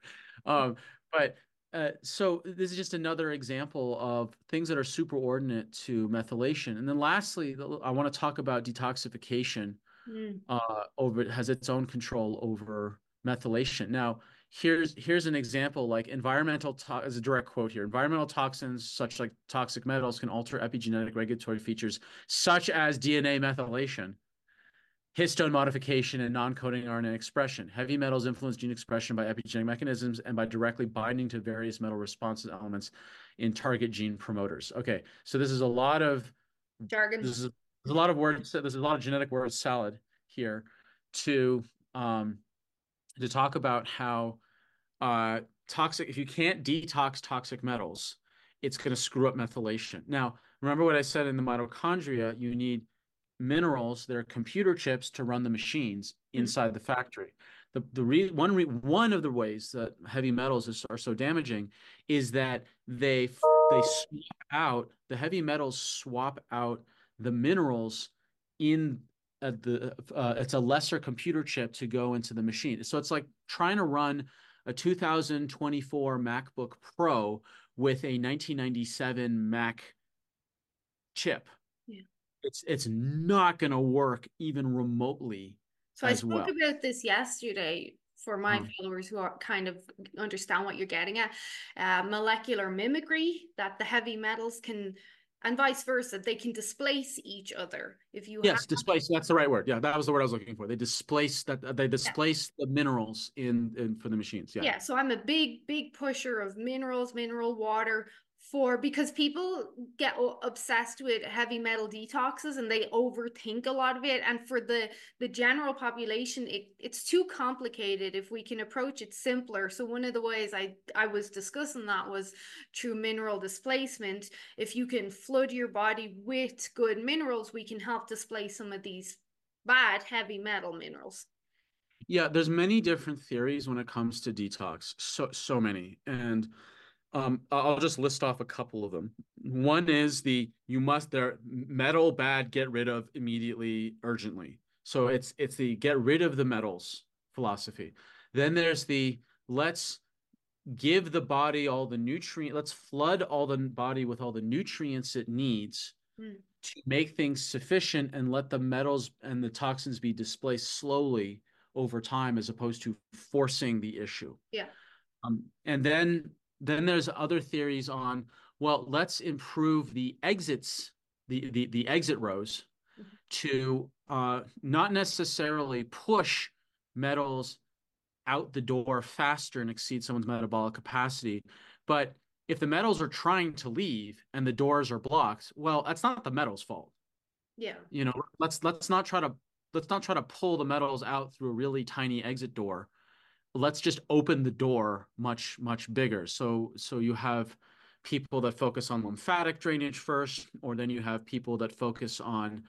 Um, but uh, so this is just another example of things that are superordinate to methylation. And then lastly, I want to talk about detoxification mm. uh, over has its own control over methylation. Now, here's here's an example like environmental to- as a direct quote here environmental toxins such like toxic metals can alter epigenetic regulatory features such as dna methylation histone modification and non-coding rna expression. Heavy metals influence gene expression by epigenetic mechanisms and by directly binding to various metal response elements in target gene promoters. Okay so this is a lot of
jargon.
this is there's a lot of words there's a lot of genetic word salad here to um to talk about how uh, toxic, if you can't detox toxic metals, it's going to screw up methylation. Now, remember what I said in the mitochondria, you need minerals, they're computer chips to run the machines mm-hmm. inside the factory. The, the re, one re, one of the ways that heavy metals is, are so damaging is that they they swap out the heavy metals swap out the minerals in uh, the uh, it's a lesser computer chip to go into the machine. So it's like trying to run a 2024 MacBook Pro with a 1997 Mac chip.
Yeah.
It's it's not going to work even remotely.
So I spoke well. about this yesterday for my mm. followers who are kind of understand what you're getting at. Uh, molecular mimicry that the heavy metals can and vice versa they can displace each other if you
yes displace that's the right word. Yeah that was the word i was looking for. They displace that uh, they displace yeah. the minerals in, in for the machines yeah.
Yeah so i'm a big big pusher of minerals mineral water for because people get obsessed with heavy metal detoxes and they overthink a lot of it. And for the the general population it, it's too complicated if we can approach it simpler. So one of the ways i i was discussing that was through mineral displacement. If you can flood your body with good minerals we can help displace some of these bad heavy metal minerals.
Yeah there's many different theories when it comes to detox. So so many. And um, I'll just list off a couple of them. One is the you must there metal bad get rid of immediately urgently. So it's it's the get rid of the metals philosophy. Then there's the let's give the body all the nutrient let's flood all the body with all the nutrients it needs mm. to make things sufficient and let the metals and the toxins be displaced slowly over time as opposed to forcing the issue.
Yeah.
Um, and then then there's other theories on well let's improve the exits the the, the exit rows mm-hmm. to uh, not necessarily push metals out the door faster and exceed someone's metabolic capacity but if the metals are trying to leave and the doors are blocked well that's not the metals fault
yeah
you know let's let's not try to let's not try to pull the metals out through a really tiny exit door let's just open the door much much bigger. So so you have people that focus on lymphatic drainage first or then you have people that focus on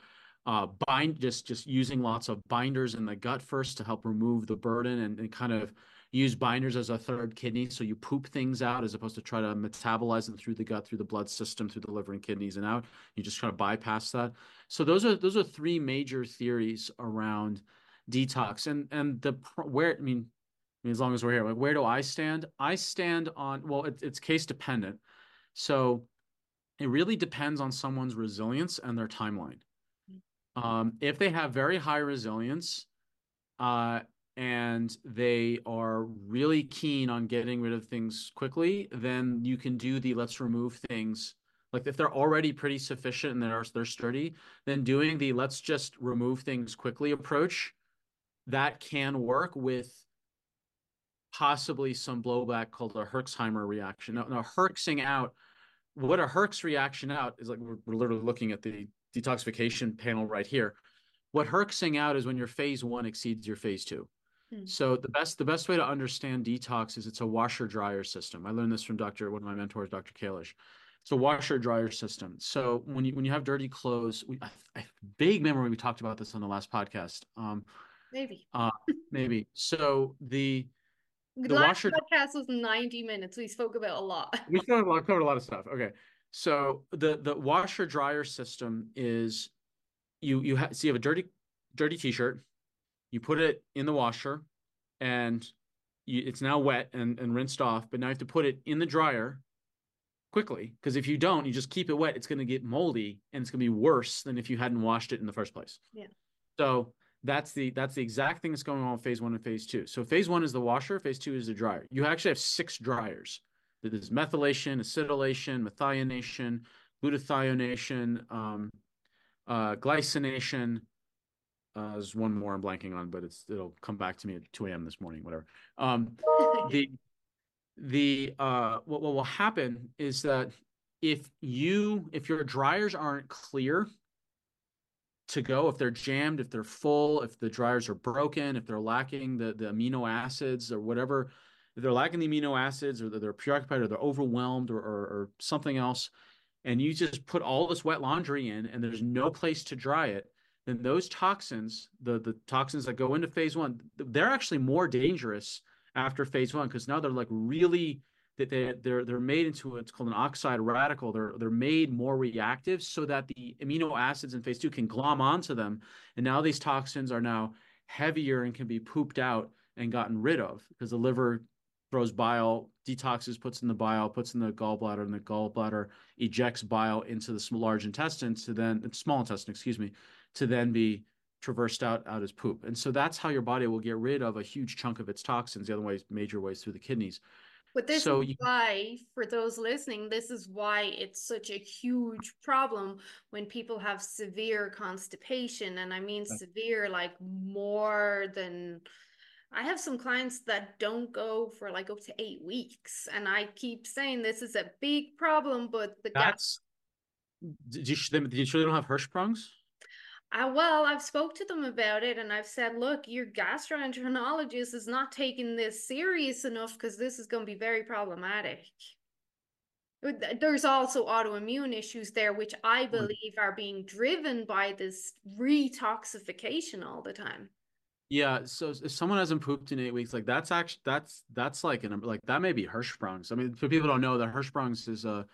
uh, bind just just using lots of binders in the gut first to help remove the burden and, and kind of use binders as a third kidney. So you poop things out as opposed to try to metabolize them through the gut through the blood system through the liver and kidneys and out. You just kind of bypass that. So those are those are three major theories around detox. And and the where i mean mean, as long as we're here, like where do I stand? I stand on well, it, it's case dependent. So it really depends on someone's resilience and their timeline. Um, if they have very high resilience, uh, and they are really keen on getting rid of things quickly, then you can do the let's remove things. Like if they're already pretty sufficient and they're they're sturdy, then doing the let's just remove things quickly approach that can work with possibly some blowback called a Herxheimer reaction. Now, now Herxing out, what a Herx reaction out is like we're, we're literally looking at the detoxification panel right here. What Herxing out is when your phase one exceeds your phase two. Hmm. So the best the best way to understand detox is it's a washer dryer system. I learned this from Dr. one of my mentors, Dr. Kalish. It's a washer dryer system. So when you when you have dirty clothes, we, I, I vague memory we talked about this on the last podcast. Um,
maybe.
Uh, maybe. So the
the, last washer... podcast was 90 minutes. We spoke about a lot.
we covered a lot, covered a lot of stuff. Okay. So the the washer dryer system is you you have so you have a dirty dirty t-shirt, you put it in the washer, and you, it's now wet and, and rinsed off, but now you have to put it in the dryer quickly because if you don't, you just keep it wet, it's going to get moldy and it's going to be worse than if you hadn't washed it in the first place.
Yeah.
So that's the that's the exact thing that's going on in phase one and phase two. So phase one is the washer, phase two is the dryer. You actually have six dryers. There's methylation, acetylation, methionation, glutathione, um, uh, glycination. Uh, there's one more I'm blanking on, but it's it'll come back to me at 2 a.m. this morning, whatever. Um, the the uh, what, what will happen is that if you if your dryers aren't clear to go if they're jammed if they're full if the dryers are broken if they're lacking the, the amino acids or whatever if they're lacking the amino acids or they're preoccupied or they're overwhelmed or, or, or something else and you just put all this wet laundry in and there's no place to dry it then those toxins the the toxins that go into phase one they're actually more dangerous after phase one because now they're like really that they they're they're made into what's called an oxide radical. They're they're made more reactive so that the amino acids in phase two can glom onto them, and now these toxins are now heavier and can be pooped out and gotten rid of because the liver throws bile, detoxes, puts in the bile, puts in the gallbladder, and the gallbladder ejects bile into the large intestine to then small intestine, excuse me, to then be traversed out out as poop. And so that's how your body will get rid of a huge chunk of its toxins. The other way, major ways through the kidneys.
But this so is you, why, for those listening, this is why it's such a huge problem when people have severe constipation. And I mean severe, like more than I have some clients that don't go for like up to eight weeks, and I keep saying this is a big problem. But the
that's did you, did you sure they don't have Hirschsprung's?
Uh, well, I've spoke to them about it, and I've said, look, your gastroenterologist is not taking this serious enough because this is going to be very problematic. There's also autoimmune issues there, which I believe are being driven by this retoxification all the time.
Yeah, so if someone hasn't pooped in eight weeks, like that's actually that's that's like an like that may be Hirschsprung's. I mean, for people don't know that Hirschsprung's is a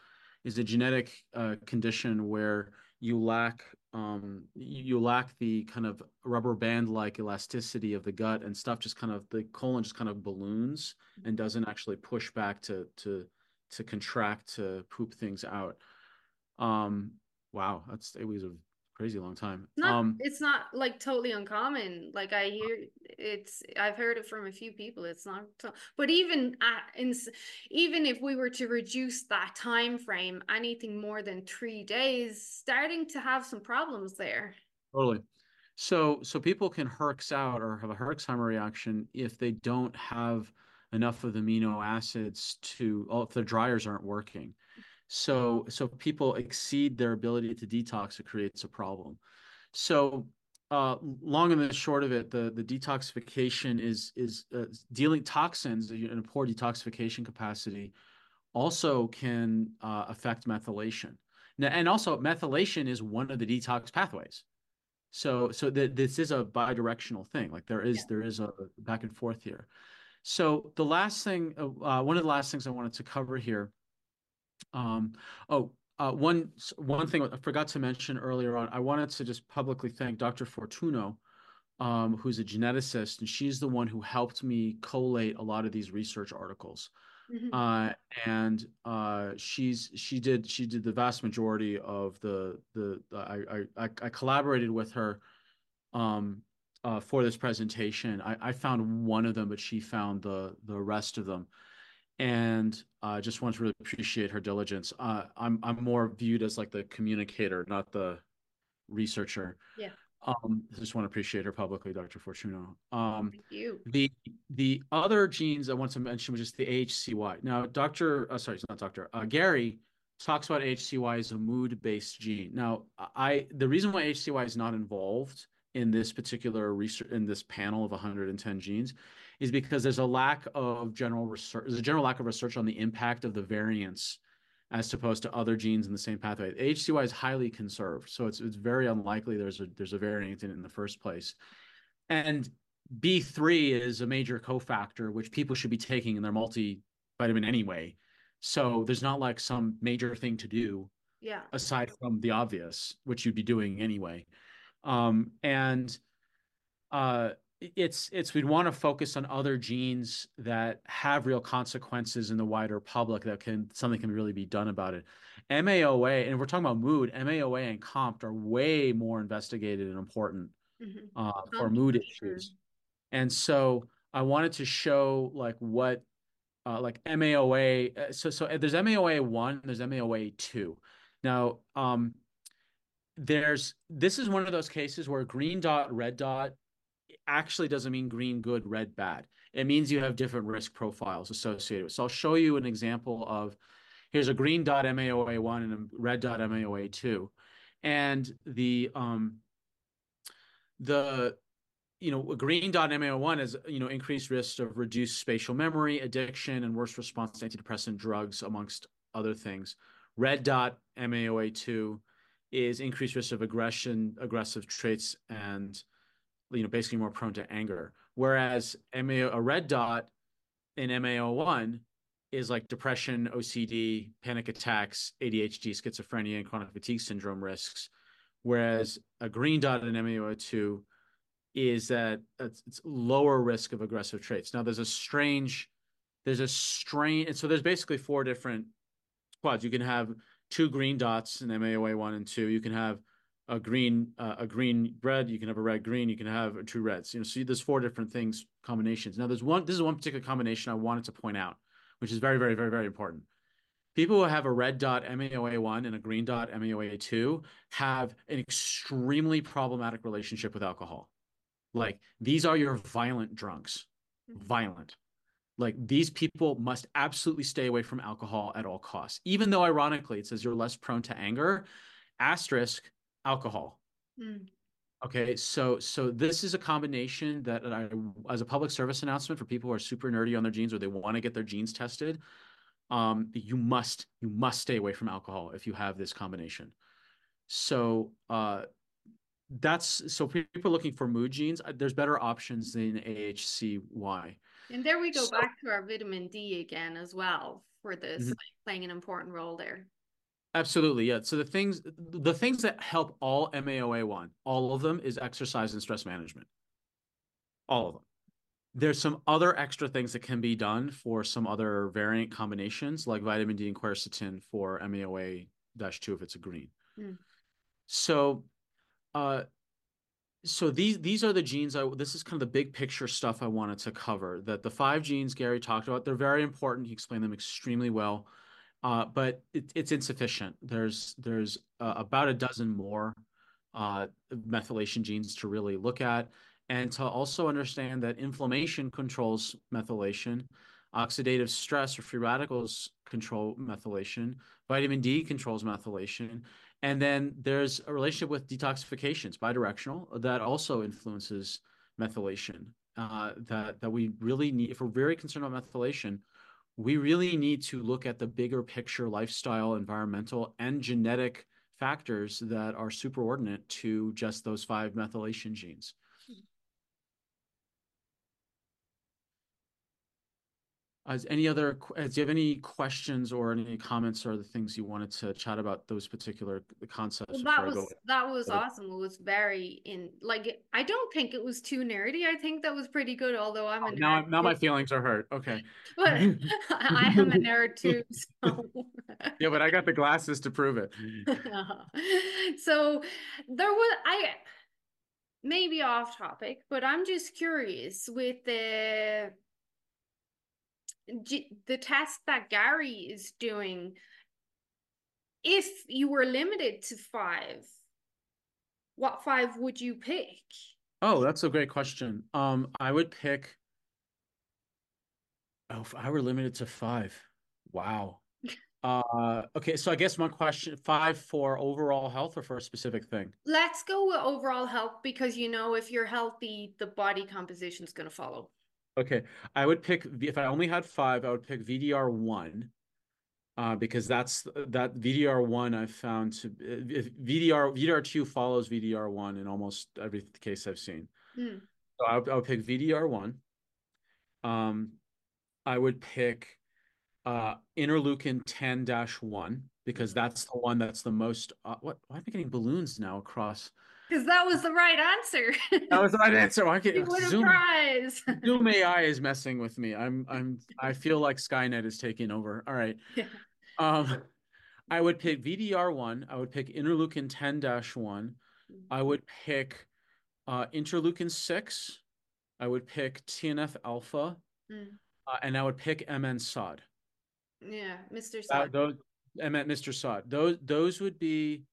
is a genetic uh, condition where you lack um you lack the kind of rubber band like elasticity of the gut and stuff just kind of the colon just kind of balloons and doesn't actually push back to to to contract to poop things out. Um wow that's it was a crazy long time.
Not, um, it's not like totally uncommon. Like I hear it's, I've heard it from a few people. It's not, but even at, in, even if we were to reduce that time frame, anything more than three days, starting to have some problems there.
Totally. So, so people can herx out or have a Herxheimer reaction if they don't have enough of the amino acids to, oh, if the dryers aren't working. So so people exceed their ability to detox, it creates a problem. So uh, long and the short of it, the the detoxification is is uh, dealing toxins in a poor detoxification capacity also can uh, affect methylation. Now, and also methylation is one of the detox pathways. So so that this is a bidirectional thing. Like there is yeah. there is a back and forth here. So the last thing, uh, one of the last things I wanted to cover here um, oh, uh, one one thing I forgot to mention earlier on. I wanted to just publicly thank Dr. Fortuno, um, who's a geneticist, and she's the one who helped me collate a lot of these research articles. Mm-hmm. Uh, and uh, she's she did she did the vast majority of the the, the I, I I collaborated with her um, uh, for this presentation. I, I found one of them, but she found the the rest of them and I uh, just want to really appreciate her diligence. Uh, I'm I'm more viewed as like the communicator, not the researcher.
Yeah.
Um, I just want to appreciate her publicly, Dr. Fortuno. Um,
Thank you.
The the other genes I want to mention was just the AHCY. Now, Dr. Uh, sorry, it's not Dr. Uh, Gary talks about HCY as a mood-based gene. Now, I the reason why HCY is not involved in this particular research in this panel of 110 genes is because there's a lack of general research. There's a general lack of research on the impact of the variants as opposed to other genes in the same pathway. HCY is highly conserved, so it's it's very unlikely there's a there's a variant in it in the first place. And B3 is a major cofactor which people should be taking in their multivitamin anyway. So there's not like some major thing to do
yeah
aside from the obvious which you'd be doing anyway um, and uh, it's it's we'd want to focus on other genes that have real consequences in the wider public that can something can really be done about it. MAOA and we're talking about mood. MAOA and COMT are way more investigated and important mm-hmm. uh, for mood issues. And so I wanted to show like what uh, like MAOA. Uh, so so there's MAOA one, there's MAOA two. Now um, there's this is one of those cases where green dot red dot actually doesn't mean green good, red bad. It means you have different risk profiles associated with. So I'll show you an example of here's a green dot MAOA1 and a red dot MAOA2. And the um the you know, green dot MAO1 is, you know, increased risk of reduced spatial memory, addiction, and worse response to antidepressant drugs, amongst other things. Red dot MAOA2 is increased risk of aggression, aggressive traits, and you know basically more prone to anger whereas MAO, a red dot in MAO1 is like depression, OCD, panic attacks, ADHD, schizophrenia, and chronic fatigue syndrome risks. Whereas a green dot in MAO2 is that it's, lower risk of aggressive traits. Now there's a strange, there's a strain, and so there's basically four different squads. You can have two green dots in MAOA one and two. You can have a green uh, a green red you can have a red green you can have two reds you know so there's four different things combinations now there's one this is one particular combination i wanted to point out which is very very very very important people who have a red dot maoa1 and a green dot maoa2 have an extremely problematic relationship with alcohol like these are your violent drunks violent. Like these people must absolutely stay away from alcohol at all costs. Even though ironically it says you're less prone to anger, asterisk alcohol. Mm. Okay, so so this is a combination that I, as a public service announcement for people who are super nerdy on their genes or they want to get their genes tested, um, you must you must stay away from alcohol if you have this combination. So uh, that's so people looking for mood genes. Uh, there's better options than AHCY.
And there we go so, back to our vitamin D again as well for this mm-hmm. playing an important role there.
Absolutely, yeah. So the things the things that help all MAOA1, all of them is exercise and stress management. All of them. There's some other extra things that can be done for some other variant combinations, like vitamin D and quercetin for MAOA dash two if it's a green. Mm. So uh so these these are the genes I this is kind of the big picture stuff I wanted to cover. That the five genes Gary talked about, they're very important. He explained them extremely well uh, but it, it's insufficient. There's there's uh, about a dozen more uh, methylation genes to really look at, and to also understand that inflammation controls methylation, oxidative stress or free radicals control methylation, vitamin D controls methylation, and then there's a relationship with detoxifications, bidirectional, that also influences methylation. Uh, that that we really need if we're very concerned about methylation we really need to look at the bigger picture lifestyle, environmental, and genetic factors that are superordinate to just those five methylation genes. As any other, as do you have any questions or any comments or the things you wanted to chat about those particular concepts?
Well, that was that was awesome. It was very in like I don't think it was too nerdy. I think that was pretty good. Although I'm a oh,
now now my feelings are hurt. Okay,
but I am a nerd too. So.
yeah, but I got the glasses to prove it. Uh-huh.
so there was I maybe off topic, but I'm just curious with the the test that Gary is doing, if you were limited to five, what five would you pick?
Oh, that's a great question. Um, I would pick. Oh, if I were limited to five, wow. uh, okay, so I guess my question: five for overall health or for a specific thing?
Let's go with overall health because you know if you're healthy, the body composition is going to follow.
Okay, I would pick if I only had five, I would pick VDR one, uh, because that's that VDR one I found to if VDR VDR two follows VDR one in almost every case I've seen. Mm. So I would, I would pick VDR one. Um, I would pick uh interleukin 10 dash one because that's the one that's the most uh, what why am I getting balloons now across
because that was the right answer.
that was the right answer. I
can, Zoom, prize.
Zoom AI is messing with me. I'm I'm I feel like Skynet is taking over. All right. Yeah. Um I would pick VDR1, I would pick interleukin 10-1. I would pick uh interleukin 6. I would pick TNF alpha. Mm. Uh, and I would pick MN SOD.
Yeah, Mr. SOD. Uh,
those, I meant Mr. SOD. Those those would be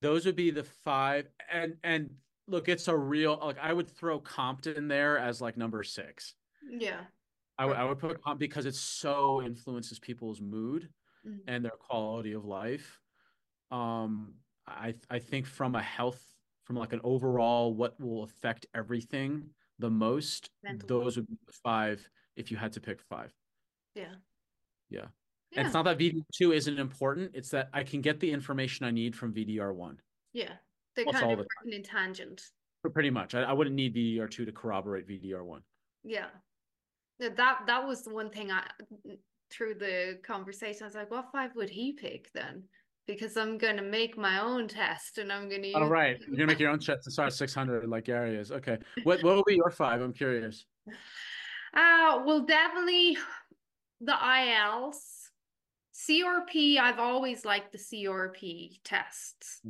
those would be the five and and look it's a real like i would throw COMT there as like number six.
Yeah.
I, I would put COMT because it so influences people's mood mm-hmm. and their quality of life. Um i i think from a health from like an overall what will affect everything the most Mental. those would be five if you had to pick five.
Yeah.
Yeah yeah. It's not that VDR2 isn't important. It's that I can get the information I need from VDR1.
Yeah. They're That's kind of working in tangent.
Pretty much. I, I wouldn't need VDR2 to corroborate VDR1.
Yeah. That that was the one thing I through the conversation. I was like, what five would he pick then? Because I'm gonna make my own test and I'm gonna use
Oh right. You're gonna make your own test to start six hundred like Gary is. Okay. What what will be your five? I'm curious.
Uh well definitely the ILs CRP, I've always liked the CRP tests.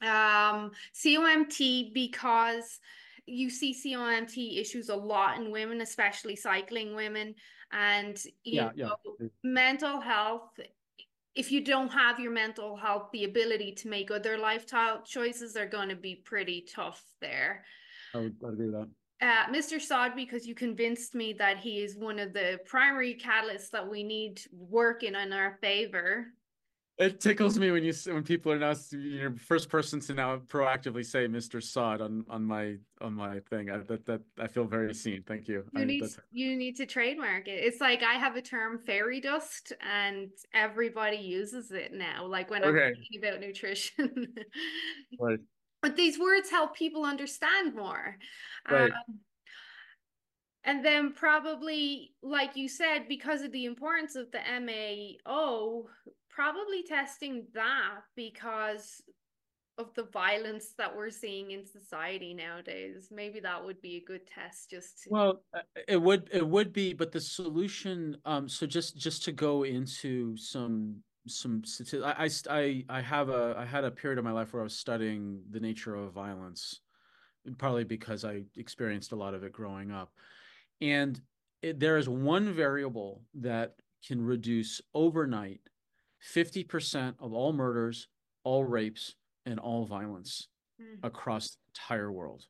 Um, COMT because you see COMT issues a lot in women, especially cycling women, and you yeah, know, yeah. mental health. If you don't have your mental health, the ability to make other lifestyle choices are going to be pretty tough there.
I would, agree with that.
Uh, Mr. Sod, because you convinced me that he is one of the primary catalysts that we need working in our favor.
It tickles me when you when people are now you know first person to now proactively say Mr. Sod on on my on my thing. I, that that I feel very seen. Thank you.
You
I,
need you need to trademark it. It's like I have a term fairy dust, and everybody uses it now. Like when okay. I'm talking about nutrition.
right.
But these words help people understand more.
Right.
Um, and then probably, like you said, because of the importance of the MAO, probably testing that because of the violence that we're seeing in society nowadays maybe that would be a good test just to...
well uh, it would it would be but the solution um so just just to go into some some I, I i have a i had a period of my life where i was studying the nature of violence probably because i experienced a lot of it growing up and it, there is one variable that can reduce overnight 50% of all murders, all rapes, and all violence mm. across the entire world.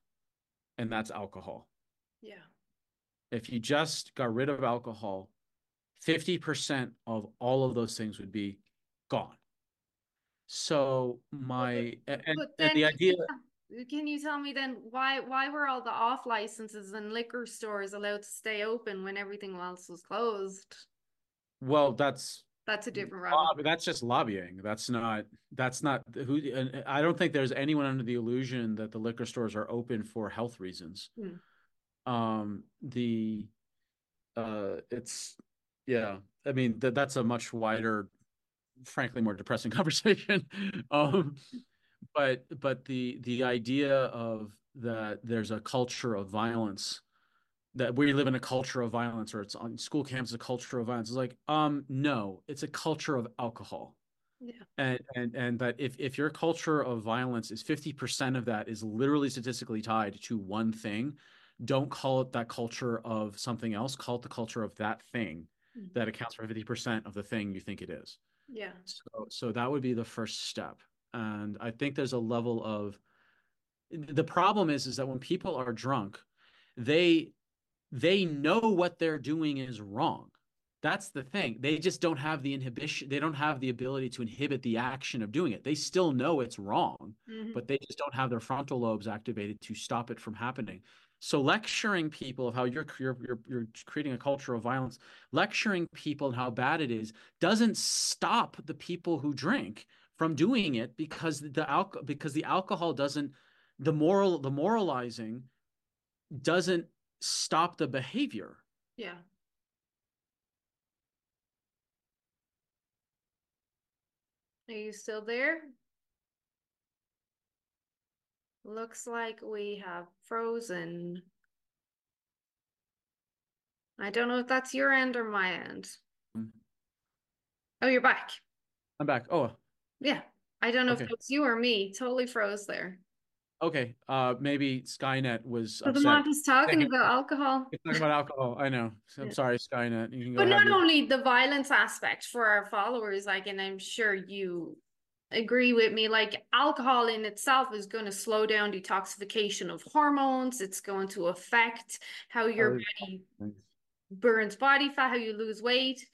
And that's alcohol.
Yeah.
If you just got rid of alcohol, 50% of all of those things would be gone. So my but, and, but and the idea
can you tell me then why why were all the off licenses and liquor stores allowed to stay open when everything else was closed?
Well, that's
that's a different
route. that's just lobbying. That's not. That's not who. I don't think there's anyone under the illusion that the liquor stores are open for health reasons. Hmm. Um. The. Uh. It's. Yeah. I mean that that's a much wider, frankly, more depressing conversation. um. But but the the idea of that there's a culture of violence that we live in a culture of violence or it's on school camps a culture of violence. is like, um, no, it's a culture of alcohol.
Yeah.
And and and that if if your culture of violence is 50% of that is literally statistically tied to one thing, don't call it that culture of something else. Call it the culture of that thing mm-hmm. that accounts for 50% of the thing you think it is.
Yeah.
So so that would be the first step. And I think there's a level of the problem is is that when people are drunk, they they know what they're doing is wrong. That's the thing. They just don't have the inhibition. They don't have the ability to inhibit the action of doing it. They still know it's wrong, mm-hmm. but they just don't have their frontal lobes activated to stop it from happening. So lecturing people of how you're you're you're, creating a culture of violence, lecturing people and how bad it is, doesn't stop the people who drink from doing it because the alcohol because the alcohol doesn't the moral the moralizing doesn't stop the behavior.
Yeah. Are you still there? Looks like we have frozen. I don't know if that's your end or my end. Mm. Oh, you're back.
I'm back. Oh.
Yeah. I don't know okay. if it's you or me. Totally froze there.
Okay, uh, maybe Skynet was.
But I'm just talking about alcohol.
talking about alcohol. I know. So I'm yeah. sorry, Skynet.
You can go. But not your... only the violence aspect for our followers, like, and I'm sure you agree with me. Like, alcohol in itself is going to slow down detoxification of hormones. It's going to affect how your oh, body burns body fat, how you lose weight.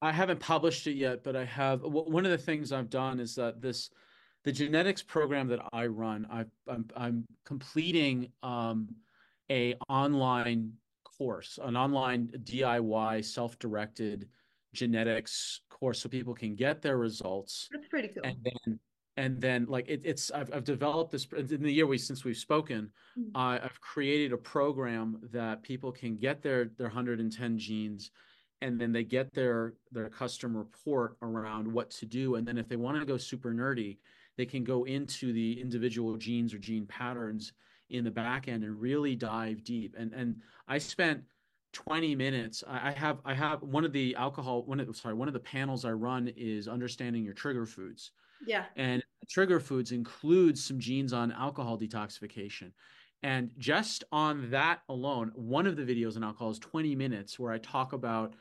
I haven't published it yet, but I have. One of the things I've done is that this the genetics program that I run, I, I'm, I'm completing um, a online course, an online DIY self-directed genetics course, so people can get their results.
That's pretty cool.
And then, and then like it, it's I've, I've developed this in the year we since we've spoken. Mm-hmm. Uh, I've created a program that people can get their their 110 genes and then they get their their custom report around what to do and then if they want to go super nerdy they can go into the individual genes or gene patterns in the back end and really dive deep. And and I spent 20 minutes. I have I have one of the alcohol one of sorry one of the panels I run is understanding your trigger foods.
Yeah.
And trigger foods includes some genes on alcohol detoxification. And just on that alone, one of the videos on alcohol is 20 minutes where I talk about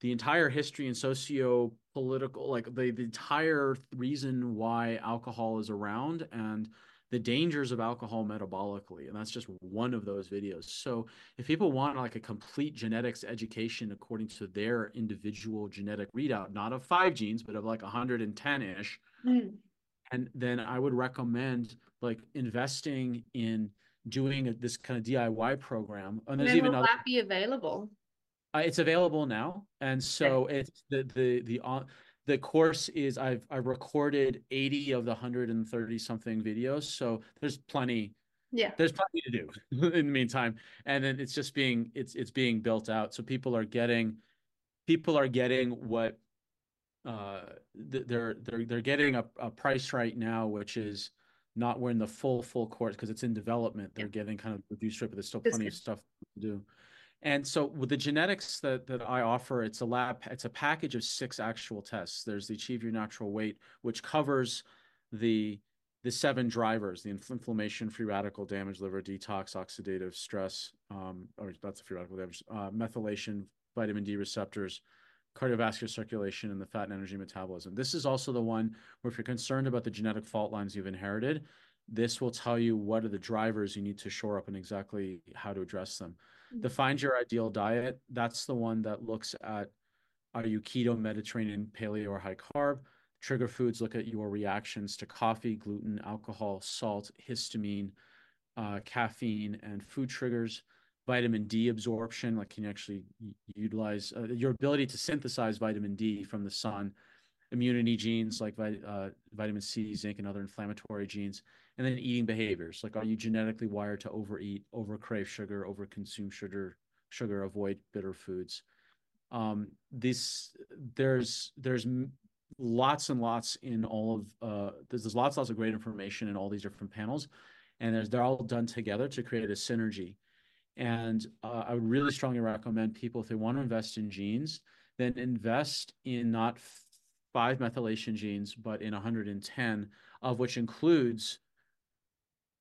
the entire history and socio political like the, the entire reason why alcohol is around and the dangers of alcohol metabolically and that's just one of those videos so if people want like a complete genetics education according to their individual genetic readout not of five genes but of like 110ish mm. and then i would recommend like investing in doing a, this kind of diy program
and there's even will other, that be available
uh, it's available now and so okay. it's the the the uh, the course is I've I've recorded 80 of the 130 something videos. So there's plenty.
Yeah.
There's plenty to do in the meantime. And then it's just being it's it's being built out. So people are getting people are getting what uh they're they're they're getting a, a price right now, which is not we're in the full full course because it's in development. They're yeah. getting kind of the reduced strip but there's still plenty of stuff to do. And so with the genetics that, that I offer, it's a lab, it's a package of six actual tests. There's the Achieve Your Natural Weight, which covers the the seven drivers: the inflammation, free radical damage, liver detox, oxidative stress, um, or that's the free radical damage, uh, methylation, vitamin D receptors, cardiovascular circulation, and the fat and energy metabolism. This is also the one where if you're concerned about the genetic fault lines you've inherited, this will tell you what are the drivers you need to shore up and exactly how to address them the find your ideal diet that's the one that looks at are you keto mediterranean paleo or high carb? Trigger foods look at your reactions to coffee gluten alcohol salt histamine uh, caffeine and food triggers. Vitamin d absorption like can you actually utilize uh, your ability to synthesize vitamin d from the sun. Immunity genes like uh, vitamin c zinc and other inflammatory genes and then eating behaviors like are you genetically wired to overeat over crave sugar over consume sugar sugar avoid bitter foods? Um this there's there's lots and lots in all of uh there's, there's lots lots of great information in all these different panels and they're all done together to create a synergy. And uh, i would really strongly recommend people if they want to invest in genes then invest in not five methylation genes but in 110 of which includes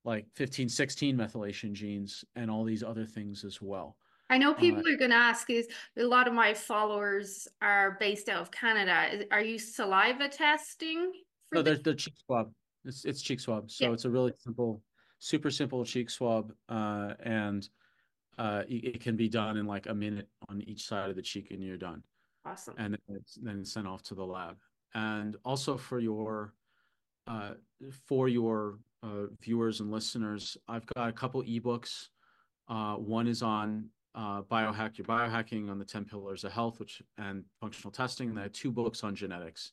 like 15, 16 methylation genes and all these other things as well.
I know people uh, are going to ask is a lot of my followers are based out of Canada. Are you saliva testing?
no, the- they're, cheek swab. It's, it's cheek swab. So yeah. it's a really simple, super simple cheek swab. Uh, and uh, it can be done in like a minute on each side of the cheek and you're done.
Awesome.
And then it's then sent off to the lab. And also for your, uh, for your uh, viewers and listeners, I've got a couple ebooks. Uh, one is on uh, biohack your biohacking on the 10 pillars of health which and functional testing and i have two books on genetics.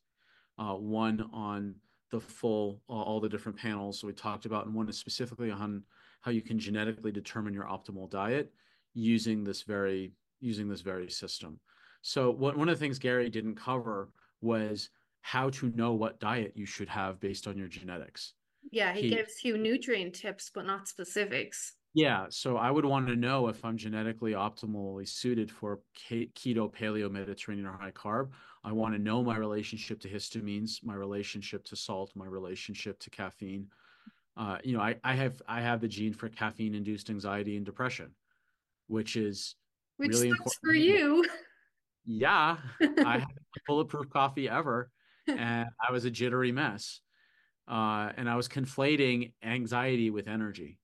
Uh, one on the full uh, all the different panels we talked about and one is specifically on how you can genetically determine your optimal diet using this very using this very system. So what, one of the things gary didn't cover was how to know what diet you should have based on your genetics
yeah, he, he gives you nutrient tips, but not specifics.
Yeah, so I would want to know if I'm genetically optimally suited for keto, paleo, Mediterranean, or high carb. I want to know my relationship to histamines, my relationship to salt, my relationship to caffeine. Uh, you know, I, I have I have the gene for caffeine-induced anxiety and depression, which is
which really important for you.
Yeah, I had bulletproof coffee ever, and I was a jittery mess uh, and I was conflating anxiety with energy.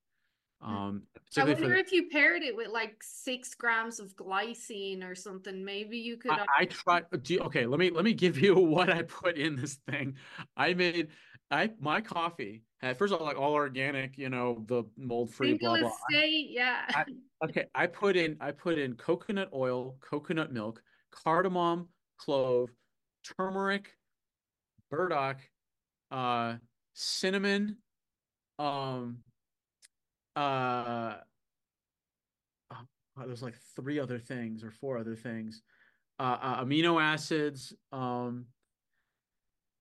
Hmm. Um, I wonder the, if you paired it with like six grams of glycine or something. Maybe you could.
I, I tried. Do, okay, let me let me give you what I put in this thing. I made I my coffee had first of all like all organic, you know, the mold free.
Blah blah. Estate, yeah.
I, okay, I put in I put in coconut oil, coconut milk, cardamom, clove, turmeric, burdock, uh, cinnamon, um, uh, oh, there's like three other things or four other things, uh, uh, amino acids, um,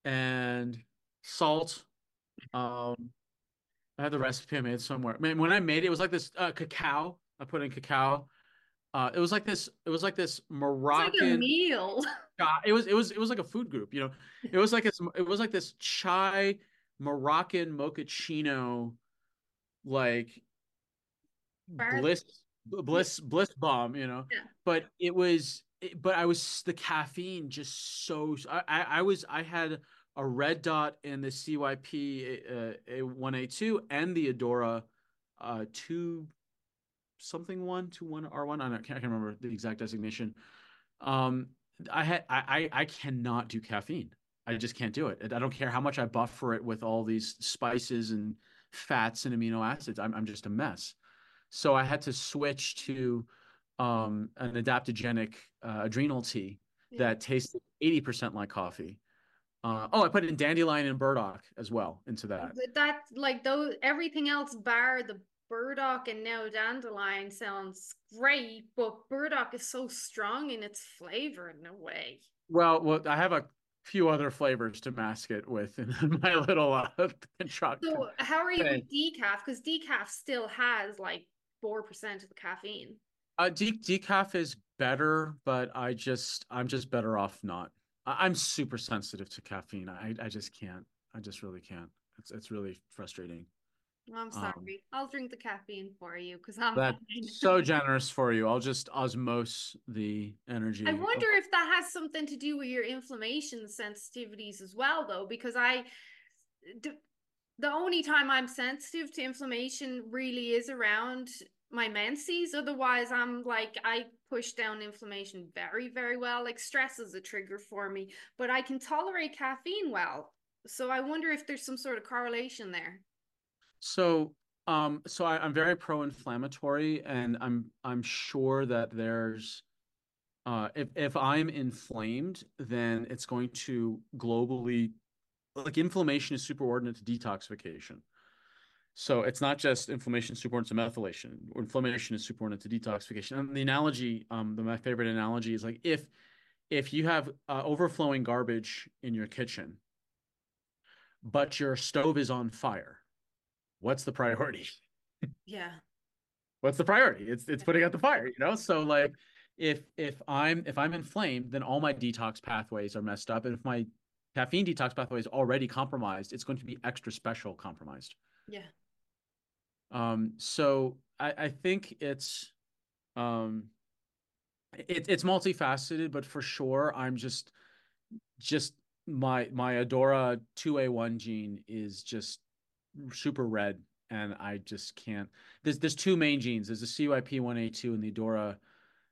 and salt. Um, I had the recipe I made somewhere. Man, when I made it, it was like this uh, cacao. I put in cacao. Uh, it was like this. It was like this Moroccan
like a meal.
It was. It was. It was like a food group. You know. It was like this. It was like this chai Moroccan mochaccino like Bar- bliss bliss bliss bomb you know
yeah.
but it was but i was the caffeine just so I, I was i had a red dot in the CYP uh, A1A2 and the Adora uh, 2 something one, two one R1. I, don't, I can't remember the exact designation. Um, I had I I cannot do caffeine. I just can't do it. I don't care how much I buffer it with all these spices and fats and amino acids. I'm I'm just a mess. So I had to switch to um, an adaptogenic uh, adrenal tea yeah. that tasted 80% like coffee. Uh, oh, I put in dandelion and burdock as well into that.
That like those everything else bar the burdock and now dandelion sounds great, but burdock is so strong in its flavor in a way.
Well, well, I have a few other flavors to mask it with in my little uh, truck.
So, how are you with decaf? Because decaf still has like four percent of the caffeine.
Uh, de- decaf is better, but I just I'm just better off not. I- I'm super sensitive to caffeine. I I just can't. I just really can't. It's it's really frustrating.
I'm um, sorry. Um, I'll drink the caffeine for you because I'm
that's so generous for you. I'll just osmose the energy.
I wonder if that has something to do with your inflammation sensitivities as well, though, because I the only time I'm sensitive to inflammation really is around my menses. Otherwise, I'm like, I push down inflammation very, very well. Like, stress is a trigger for me, but I can tolerate caffeine well. So I wonder if there's some sort of correlation there.
So, um, so I, am very pro-inflammatory, and I'm I'm sure that there's, uh, if if I'm inflamed, then it's going to globally, like inflammation is superordinate to detoxification. So it's not just inflammation superordinate to methylation. Inflammation is superordinate to detoxification. And the analogy, um, the, my favorite analogy is like if if you have uh, overflowing garbage in your kitchen, but your stove is on fire, what's the priority?
Yeah.
What's the priority? It's it's putting out the fire, you know? So like if if I'm if I'm inflamed, then all my detox pathways are messed up. And if my caffeine detox pathway is already compromised, it's going to be extra special compromised.
Yeah.
Um, so I, I think it's um it, it's multifaceted, but for sure I'm just just my my Adora 2A1 gene is just super red and I just can't there's there's two main genes. There's the CYP1A2 and the Adora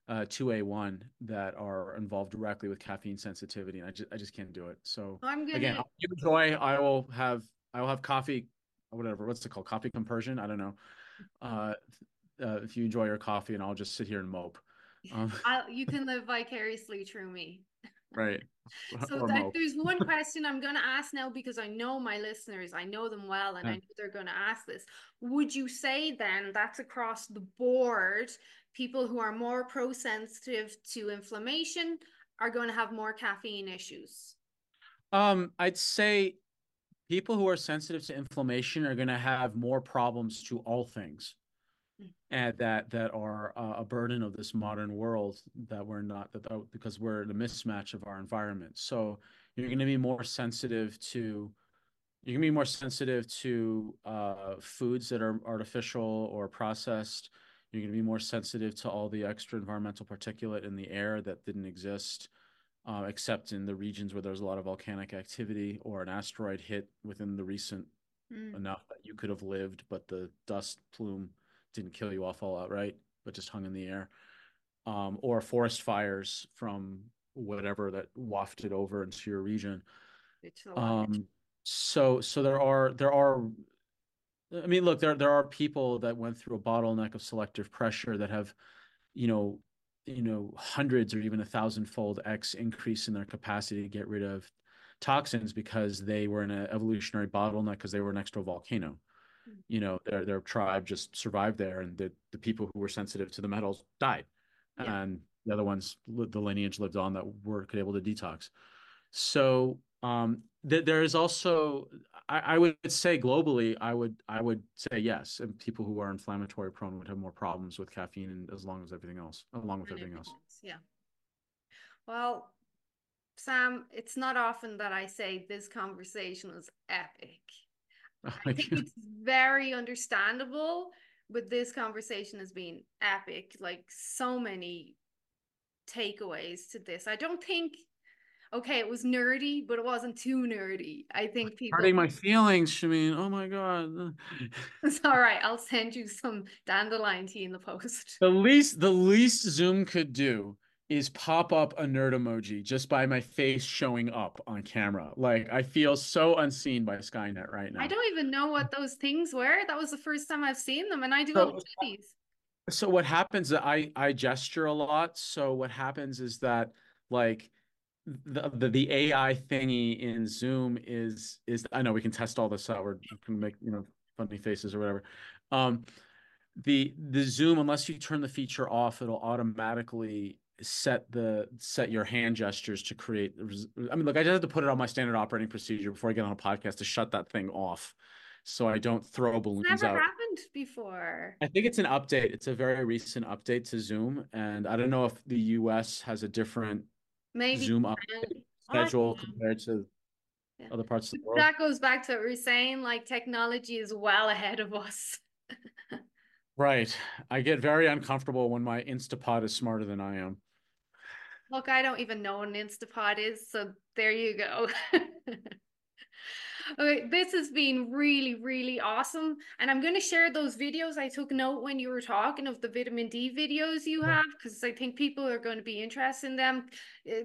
uh, 2A1 that are involved directly with caffeine sensitivity. And I just I just can't do it. So
I'm gonna...
again, you enjoy. I will have I will have coffee whatever what's it called coffee compersion i don't know uh, uh, if you enjoy your coffee and i'll just sit here and mope
um, you can live vicariously through me
right
so that, there's one question i'm going to ask now because i know my listeners i know them well and yeah. i know they're going to ask this would you say then that's across the board people who are more pro sensitive to inflammation are going to have more caffeine issues
um i'd say people who are sensitive to inflammation are going to have more problems to all things. And that that are uh, a burden of this modern world that we're not that because we're in a mismatch of our environment so you're going to be more sensitive to you're going to be more sensitive to uh, foods that are artificial or processed you're going to be more sensitive to all the extra environmental particulate in the air that didn't exist uh, except in the regions where there's a lot of volcanic activity or an asteroid hit within the recent mm. enough that you could have lived, but the dust plume didn't kill you off all outright, but just hung in the air. Um, or forest fires from whatever that wafted over into your region. Um, so so there are there are I mean look there there are people that went through a bottleneck of selective pressure that have you know you know hundreds or even a thousandfold x increase in their capacity to get rid of toxins because they were in an evolutionary bottleneck because they were next to a volcano. You know their their tribe just survived there and the, the people who were sensitive to the metals died. Yeah. and the other ones the lineage lived on that were able to detox. So um, th- there is also I, I, would say globally i would i would say yes and people who are inflammatory prone would have more problems with caffeine and as long as everything else along with everything else
yeah. Well sam it's not often that i say this conversation was epic i think it's very understandable but this conversation has been epic like so many takeaways to this i don't think okay, it was nerdy, but it wasn't too nerdy. I think people
hurting my feelings, Shameen. Oh my god.
It's all right. I'll send you some dandelion tea in the post.
The least the least Zoom could do is pop up a nerd emoji just by my face showing up on camera. Like I feel so unseen by Skynet right now.
I don't even know what those things were. That was the first time I've seen them, and I do so, these.
So what happens? I I gesture a lot. So what happens is that like the, the the AI thingy in Zoom is is I know we can test all this out. We're gonna make you know funny faces or whatever. Um, the the Zoom unless you turn the feature off, it'll automatically set the set your hand gestures to create i mean look i just have to put it on my standard operating procedure before i get on a podcast to shut that thing off so i don't throw balloons
it's never
out.
happened before.
I think it's an update. It's a very recent update to zoom and i don't know if the us has a different Maybe zoom update schedule compared to yeah. other parts of the world.
That goes back to what we are saying like technology is well ahead of us.
Right. I get very uncomfortable when my Instapot is smarter than I am.
Look, I don't even know what an Instapot is, so there you go. okay, this has been really, really awesome. And I'm going to share those videos. I took note when you were talking of the vitamin D videos you have, because I think people are going to be interested in them. Uh,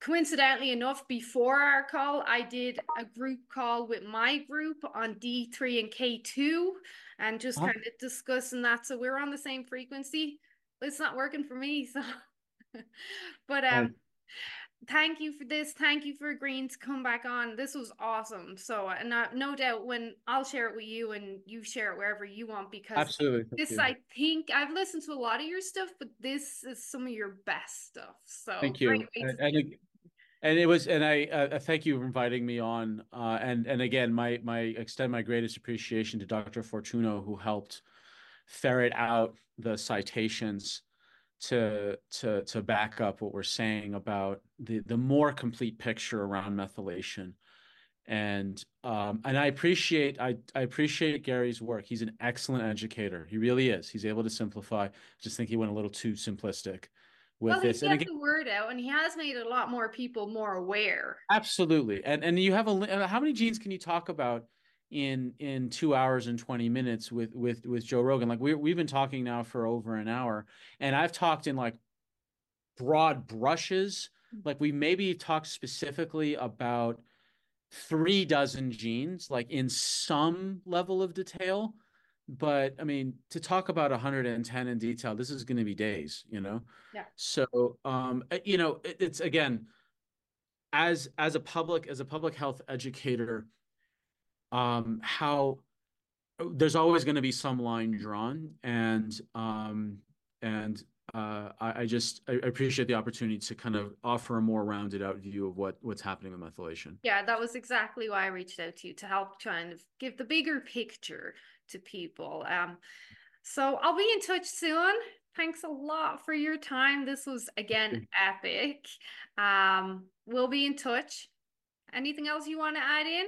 coincidentally enough, before our call, I did a group call with my group on D3 and K2 and just oh. kind of discussing that. So we're on the same frequency. It's not working for me. So but um thank you for this. Thank you for agreeing to come back on. This was awesome. So, and uh, no doubt when I'll share it with you and you share it wherever you want because
absolutely
this
you.
I think I've listened to a lot of your stuff, but this is some of your best stuff. So
thank you. And, and, it, and, it, was, and I uh, thank you for inviting me on. Uh, and and again, my my extend my greatest appreciation to Dr. Fortuno who helped ferret out the citations to to to back up what we're saying about the the more complete picture around methylation. And um and i appreciate i i appreciate gary's work. He's an excellent educator. He really is. He's able to simplify. Just think he went a little too simplistic with well, this.
And again, the word out and he has made a lot more people more aware.
Absolutely. And and you have a how many genes can you talk about in in two hours and 20 minutes with with with joe rogan. Like we, we've been talking now for over an hour and i've talked in like broad brushes. Like we maybe talked specifically about three dozen genes like in some level of detail. But i mean to talk about 110 in detail this is going to be days you know?
Yeah.
So um uh, you know it, it's again as as a public as a public health educator um, how there's always going to be some line drawn, and um, and uh, I, I, just I appreciate the opportunity to kind of offer a more rounded out view of what what's happening with methylation.
Yeah, that was exactly why I reached out to you to help kind of give the bigger picture to people. Um, so I'll be in touch soon. Thanks a lot for your time. This was again epic. Um, we'll be in touch. Anything else you want to add in?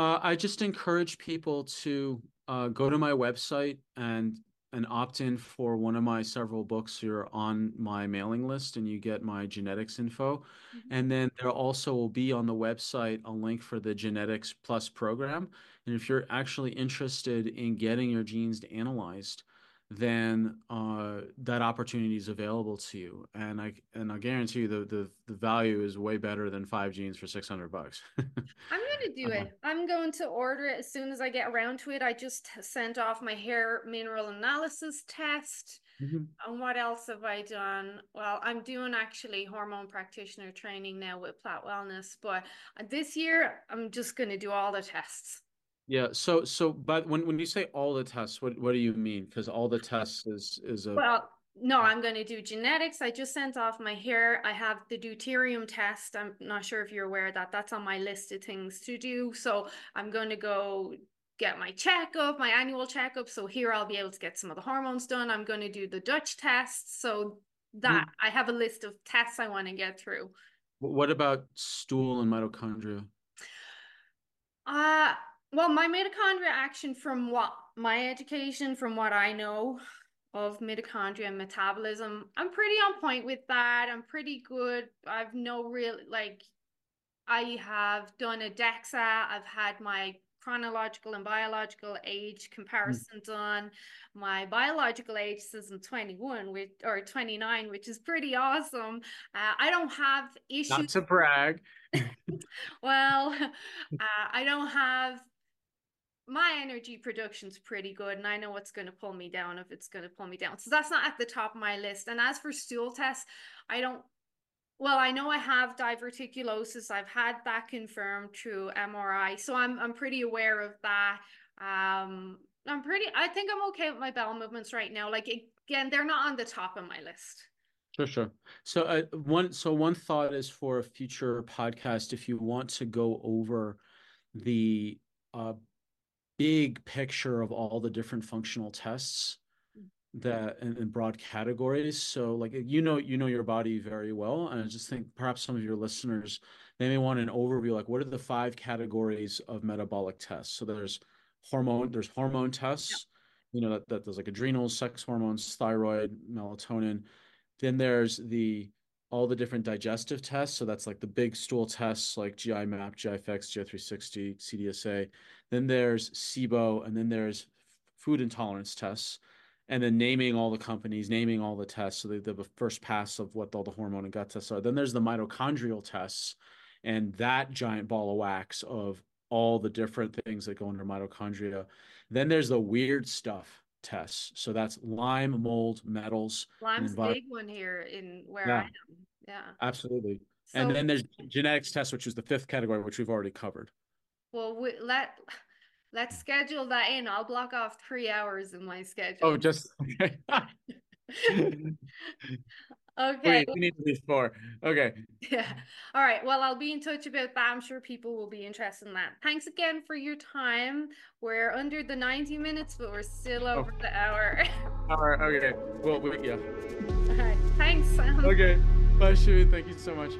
Uh, I just encourage people to uh, go to my website and and opt in for one of my several books. You're on my mailing list, and you get my genetics info. Mm-hmm. And then there also will be on the website a link for the Genetics Plus program. And if you're actually interested in getting your genes analyzed, then uh, that opportunity is available to you. And I and I guarantee you the the, the value is way better than five genes for six hundred bucks.
I'm gonna do uh-huh. it. I'm going to order it as soon as I get around to it. I just sent off my hair mineral analysis test. Mm-hmm. And what else have I done? Well, I'm doing actually hormone practitioner training now with Plat Wellness, but this year I'm just going to do all the tests.
Yeah. So so but when when you say all the tests, what what do you mean? Because all the tests is is a
well. No, I'm going to do genetics. I just sent off my hair. I have the deuterium test. I'm not sure if you're aware of that that's on my list of things to do. So I'm going to go get my checkup, my annual checkup. So here I'll be able to get some of the hormones done. I'm going to do the Dutch test. So that mm. I have a list of tests I want to get through.
What about stool and mitochondria?
Uh well, my mitochondria action from what my education, from what I know of mitochondria and metabolism, I'm pretty on point with that. I'm pretty good. I've no real like I have done a DEXA. I've had my chronological and biological age
Hmm.
comparison done. My biological age says I'm 21 which, or 29, which is pretty awesome. Uh, I don't have issues.
Not to brag.
well, uh, I don't have my energy production's pretty good and I know what's going to pull me down if it's going to pull me down. So that's not at the top of my list. And as for stool tests, I don't well, I know I have diverticulosis. I've had that confirmed through MRI. So I'm I'm pretty aware of that. Um I'm pretty I think I'm okay with my bowel movements right now. Like again, they're not on the top of my list.
Sure, sure. So uh, one so one thought is for a future podcast if you want to go over the uh, big picture of all the different functional tests mm-hmm. that in, in, broad categories. So like you know you know your body very well and i just think perhaps some of your listeners they may want an overview like what are the five categories of metabolic tests? So there's hormone there's hormone tests yeah. you know that, that there's like adrenals sex hormones thyroid melatonin. Then there's the all the different digestive tests. So that's like the big stool tests like gi map gifx gi360 cdsa then there's sibo and then there's food intolerance tests and then naming all the companies, naming all the tests. So they the first pass of what all the hormone and gut tests are. Then there's the mitochondrial tests, and that giant ball of wax of all the different things that go under mitochondria. Then there's the weird stuff tests. So that's Lyme, mold, metals.
Lyme's a big one here in where yeah. I am. Yeah.
Absolutely. So, and then there's genetics tests, which is the fifth category, which we've already covered.
Well, we, let Let's schedule that in. I'll block off three hours in my oh, schedule.
Oh, just okay.
okay.
Wait, we need to be four. Okay.
Yeah. All right. Well, I'll be in touch about that. I'm sure people will be interested in that. Thanks again for your time. We're under the 90 minutes, but we're still oh. over oh. the hour.
All right. Okay. Well, we, yeah.
All right. Thanks, Sam.
Okay. Bye, Shu. Thank you so much.